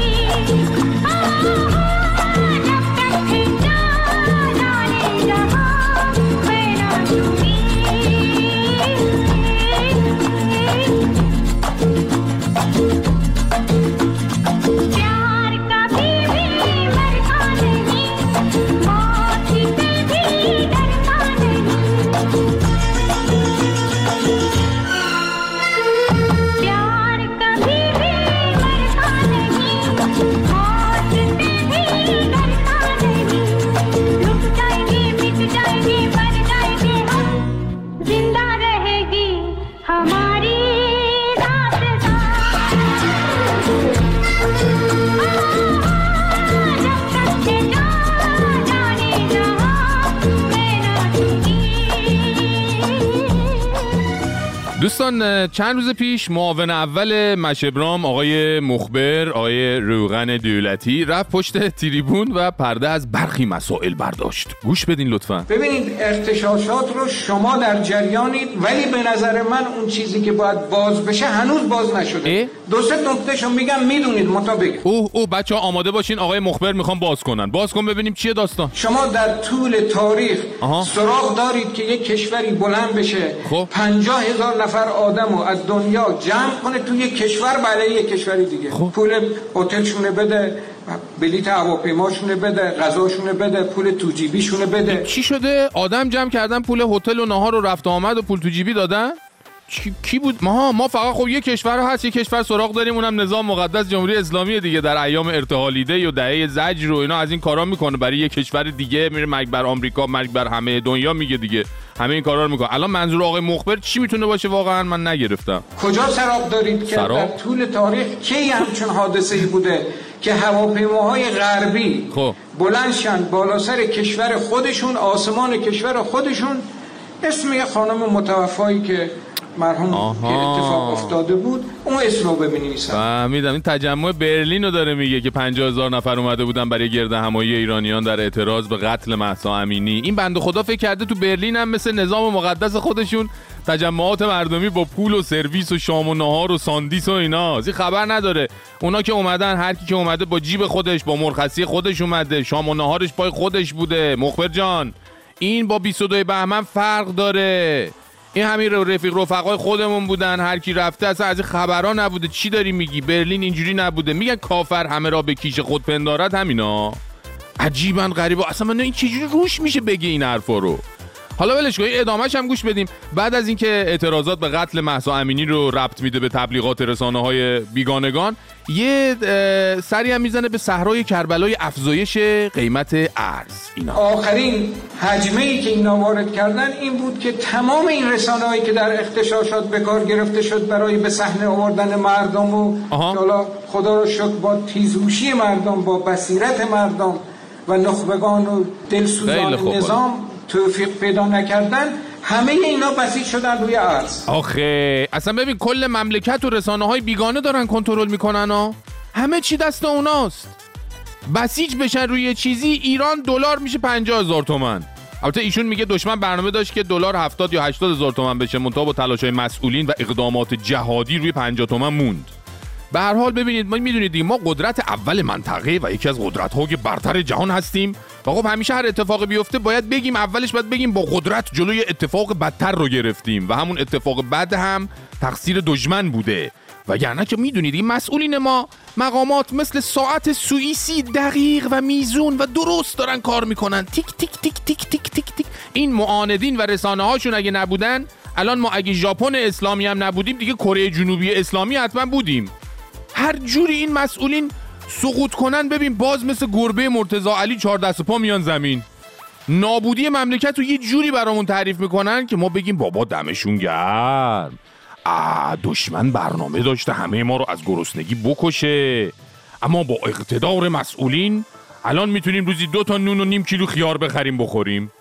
دوستان چند روز پیش معاون اول مشبرام آقای مخبر آقای روغن دولتی رفت پشت تریبون و پرده از برخی مسائل برداشت. گوش بدین لطفا. ببینید ارتشاشات رو شما در جریانید ولی به نظر من اون چیزی که باید باز بشه هنوز باز نشده. دو سه نکتهشو میگم می‌دونید متا بگم اوه اوه بچه ها آماده باشین. آقای مخبر می‌خوام باز کنن. باز کن ببینیم چیه داستان. شما در طول تاریخ آها. سراغ دارید که یک کشوری بلند بشه. خب. پنجاه هزار نفر آدم رو از دنیا جمع کنه توی یک کشور برای یک کشوری دیگه. خب. پول هتلشونه بده بلیت هواپیماشونه بده غذاشونه بده پول تو جیبیشونه بده. چی شده؟ آدم جمع کردن پول هتل و نهار و رفت و آمد و پول تو جیبی دادن؟ کی, بود؟ ما ما فقط خب یه کشور هست یه کشور سراغ داریم اونم نظام مقدس جمهوری اسلامی دیگه در ایام ارتحالیده و دهه زجر رو اینا از این کارا می‌کنه. برای یه کشور دیگه میره مرگ بر آمریکا مرگ بر همه دنیا میگه دیگه. همه این کارا رو می‌کنه. الان منظور آقای مخبر چی می‌تونه باشه؟ واقعا من نگرفتم. کجا سراغ دارید که؟ در طول تاریخ کی همچون حادثه ای بوده که هواپیماهای غربی خب. بلندشن بالا سر کشور خودشون آسمان کشور خودشون؟ اسم یه خانم متوفایی که مرحوم آها. که اتفاق افتاده بود اون اسم رو بنویسن فهمیدم این تجمع برلین رو داره میگه که 50 هزار نفر اومده بودن برای گرد همایی ایرانیان در اعتراض به قتل مهسا امینی. این بنده خدا فکر کرده تو برلین هم مثل نظام مقدس خودشون تجمعات مردمی با پول و سرویس و شام و نهار و ساندیس و اینا. این خبر نداره. اونا که اومدن هر کی که اومده با جیب خودش با مرخصی خودش اومده شام و نهارش پای خودش بوده. مخبر جان این با 22 بهمن فرق داره. این همین رفیق رفقای خودمون بودن. هر کی رفته اصلا از این خبرها نبوده. چی داری میگی؟ برلین اینجوری نبوده. میگن کافر همه را به کیش خود پندارد. همینا. عجیبا غریبه. اصلا من این چجوری روش میشه بگی این حرفا رو؟ حالا ولش کن ادامهش هم گوش بدیم. بعد از اینکه اعتراضات به قتل مهسا امینی رو ربط میده به تبلیغات رسانه های بیگانگان یه سری هم می‌زنه به صحرای کربلای افزایش قیمت ارز. اینا. آخرین حجمه ای که اینا وارد کردن این بود که تمام این رسانه هایی که در اختشاشات به کار گرفته شد برای به صحنه آوردن مردم و حالا خدا رو شکر با تیزوشی مردم با بصیرت مردم و نخبگان و دلسوزان نظام توفیق پیدا نکردن همه اینا بسیج شدن روی ارز آخه اصلا ببین کل مملکت و رسانه های بیگانه دارن کنترل می‌کنن ها همه چی دست اوناست. بسیج بشن روی چیزی ایران دلار میشه 50 هزار تومن. البته ایشون میگه دشمن برنامه داشت که دلار 70 یا 80 هزار تومن بشه منتها با تلاش های مسئولین و اقدامات جهادی روی 50 تومن موند. به هر حال ببینید ما می‌دونید ما قدرت اول منطقه و یکی از قدرت های برتر جهان هستیم. و خب همیشه هر اتفاقی بیفته باید بگیم اولش باید بگیم با قدرت جلوی اتفاق بدتر رو گرفتیم و همون اتفاق بد هم تقصیر دشمن بوده. و یعنی که می‌دونید این مسئولین ما مقامات مثل ساعت سوئیسی دقیق و میزون و درست دارن کار می‌کنن. تیک تیک تیک تیک تیک تیک تیک. این معاندین و رسانه هاشون اگه نبودن الان ما اگه ژاپن اسلامی هم نبودیم دیگه کره جنوبی اسلامی حتما بودیم. هر جوری این مسئولین سقوط کنن ببین باز مثل گربه مرتزا علی چهار دست پا میان زمین. نابودی مملکت رو یه جوری برامون تعریف می‌کنن که ما بگیم بابا دمشون گرم. آ دشمن برنامه داشته همه ما رو از گرسنگی بکشه. اما با اقتدار مسئولین الان می‌تونیم روزی دو تا نون و نیم کیلو خیار بخریم بخوریم.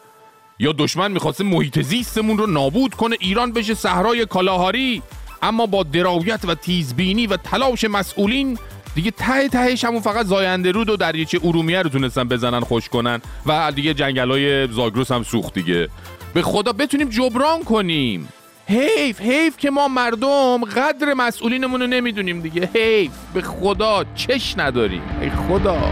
یا دشمن می‌خواسته محیط زیستمون رو نابود کنه ایران بشه صحرای کالاهاری. اما با درایت و تیزبینی و تلاش مسئولین دیگه ته تهش همون فقط زاینده رود و دریاچه ارومیه رو تونستن بزنن خوش کنن و دیگه جنگلای زاگرس هم سوخت دیگه. به خدا بتونیم جبران کنیم. حیف حیف که ما مردم قدر مسئولینمون رو نمی‌دونیم دیگه. حیف به خدا چش نداریم. ای خدا.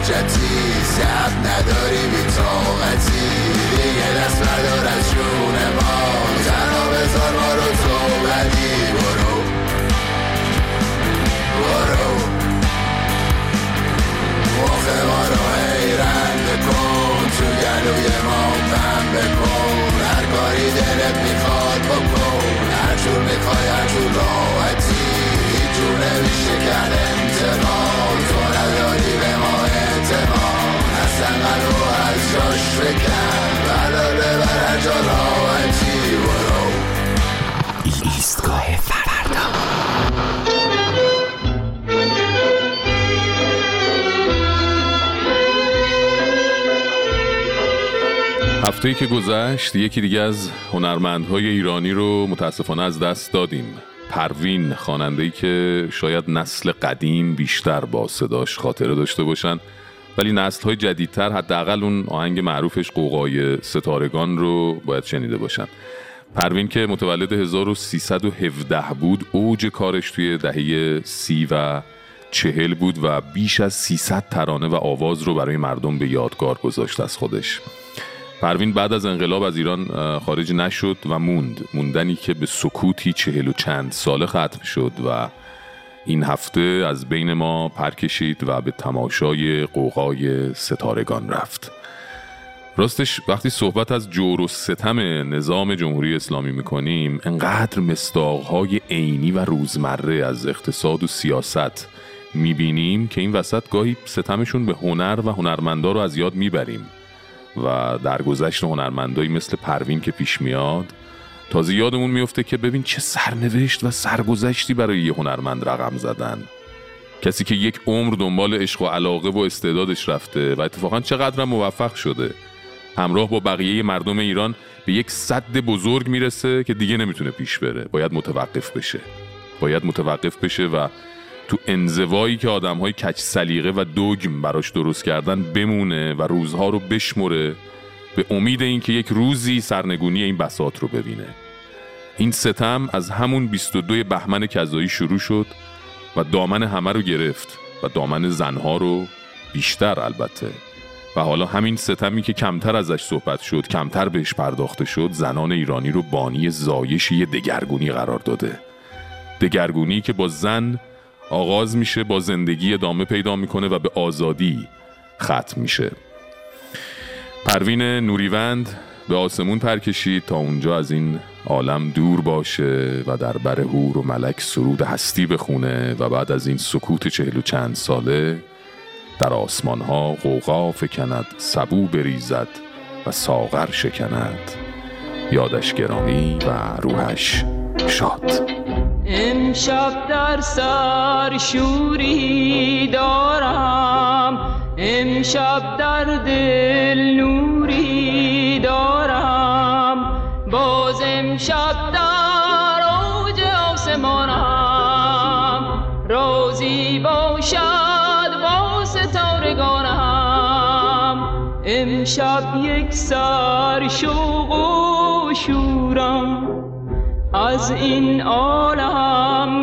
نجاجتی سب نداری بی طاقتی. دیگه دست بردار از جون ما. تنها بذار ما رو تو بدی برو. برو. مخ ما رو حیرن بکن. تو گلوی ما پم بکن. هر کاری دلت می‌خواد بکن. هر جور می‌خوای هر جور راحتی. هیچ جور نمیشه کن انتقام تو قلو از جاش بکن بلا ببر جا راحتی برو ایستگاه فردا هفته که گذشت یکی دیگه از هنرمندهای ایرانی رو متاسفانه از دست دادیم. پروین خواننده که شاید نسل قدیم بیشتر با صداش خاطره داشته باشن. ولی نسل های جدیدتر حداقل اون آهنگ معروفش قوقای ستارگان رو باید شنیده باشن. پروین که متولد 1317 بود اوج کارش توی دهه سی و چهل بود و بیش از 300 ترانه و آواز رو برای مردم به یادگار گذاشت از خودش. پروین بعد از انقلاب از ایران خارج نشد و موند. موندنی که به سکوتی چهل و چند ساله ختم شد و این هفته از بین ما پرکشید و به تماشای قوقای ستارگان رفت. راستش وقتی صحبت از جور و ستم نظام جمهوری اسلامی می‌کنیم انقدر مستاقهای عینی و روزمره از اقتصاد و سیاست می‌بینیم که این وسط گاهی ستمشون به هنر و هنرمندا رو از یاد می‌بریم و درگذشت هنرمندایی مثل پروین که پیش میاد تازه یادمون میفته که ببین چه سرنوشت و سرگذشتی برای یه هنرمند رقم زدن. کسی که یک عمر دنبال عشق و علاقه و استعدادش رفته و اتفاقا چقدر موفق شده. همراه با بقیه مردم ایران به یک صد بزرگ می‌رسه که دیگه نمی‌تونه پیش بره. باید متوقف بشه. باید متوقف بشه و تو انزوایی که آدم های کچ سلیقه و دوگم براش درست کردن بمونه و روزها رو بشمره به امید اینکه یک روزی سرنگونی این بساط رو ببینه. این ستم از همون 22 بهمن کذایی شروع شد و دامن همه رو گرفت و دامن زنها رو بیشتر البته. و حالا همین ستمی که کمتر ازش صحبت شد کمتر بهش پرداخته شد زنان ایرانی رو بانی زایشی دگرگونی قرار داده. دگرگونی که با زن آغاز میشه با زندگی ادامه پیدا می‌کنه و به آزادی ختم میشه. پروین نوریوند به آسمون پر کشید تا اونجا از این عالم دور باشه و در بر هور و ملک سرود هستی بخونه و بعد از این سکوت چهل و چند ساله در آسمان ها غوغا فکند سبو بریزد و ساغر شکند. یادش گرامی و روحش شاد. امشب در سر شوری دارم. امشب در دل نوری دارم. باز امشب در اوج آسمانم. روزی باشد با ستارگانم امشب یک سر شوق و شورم. از این عالم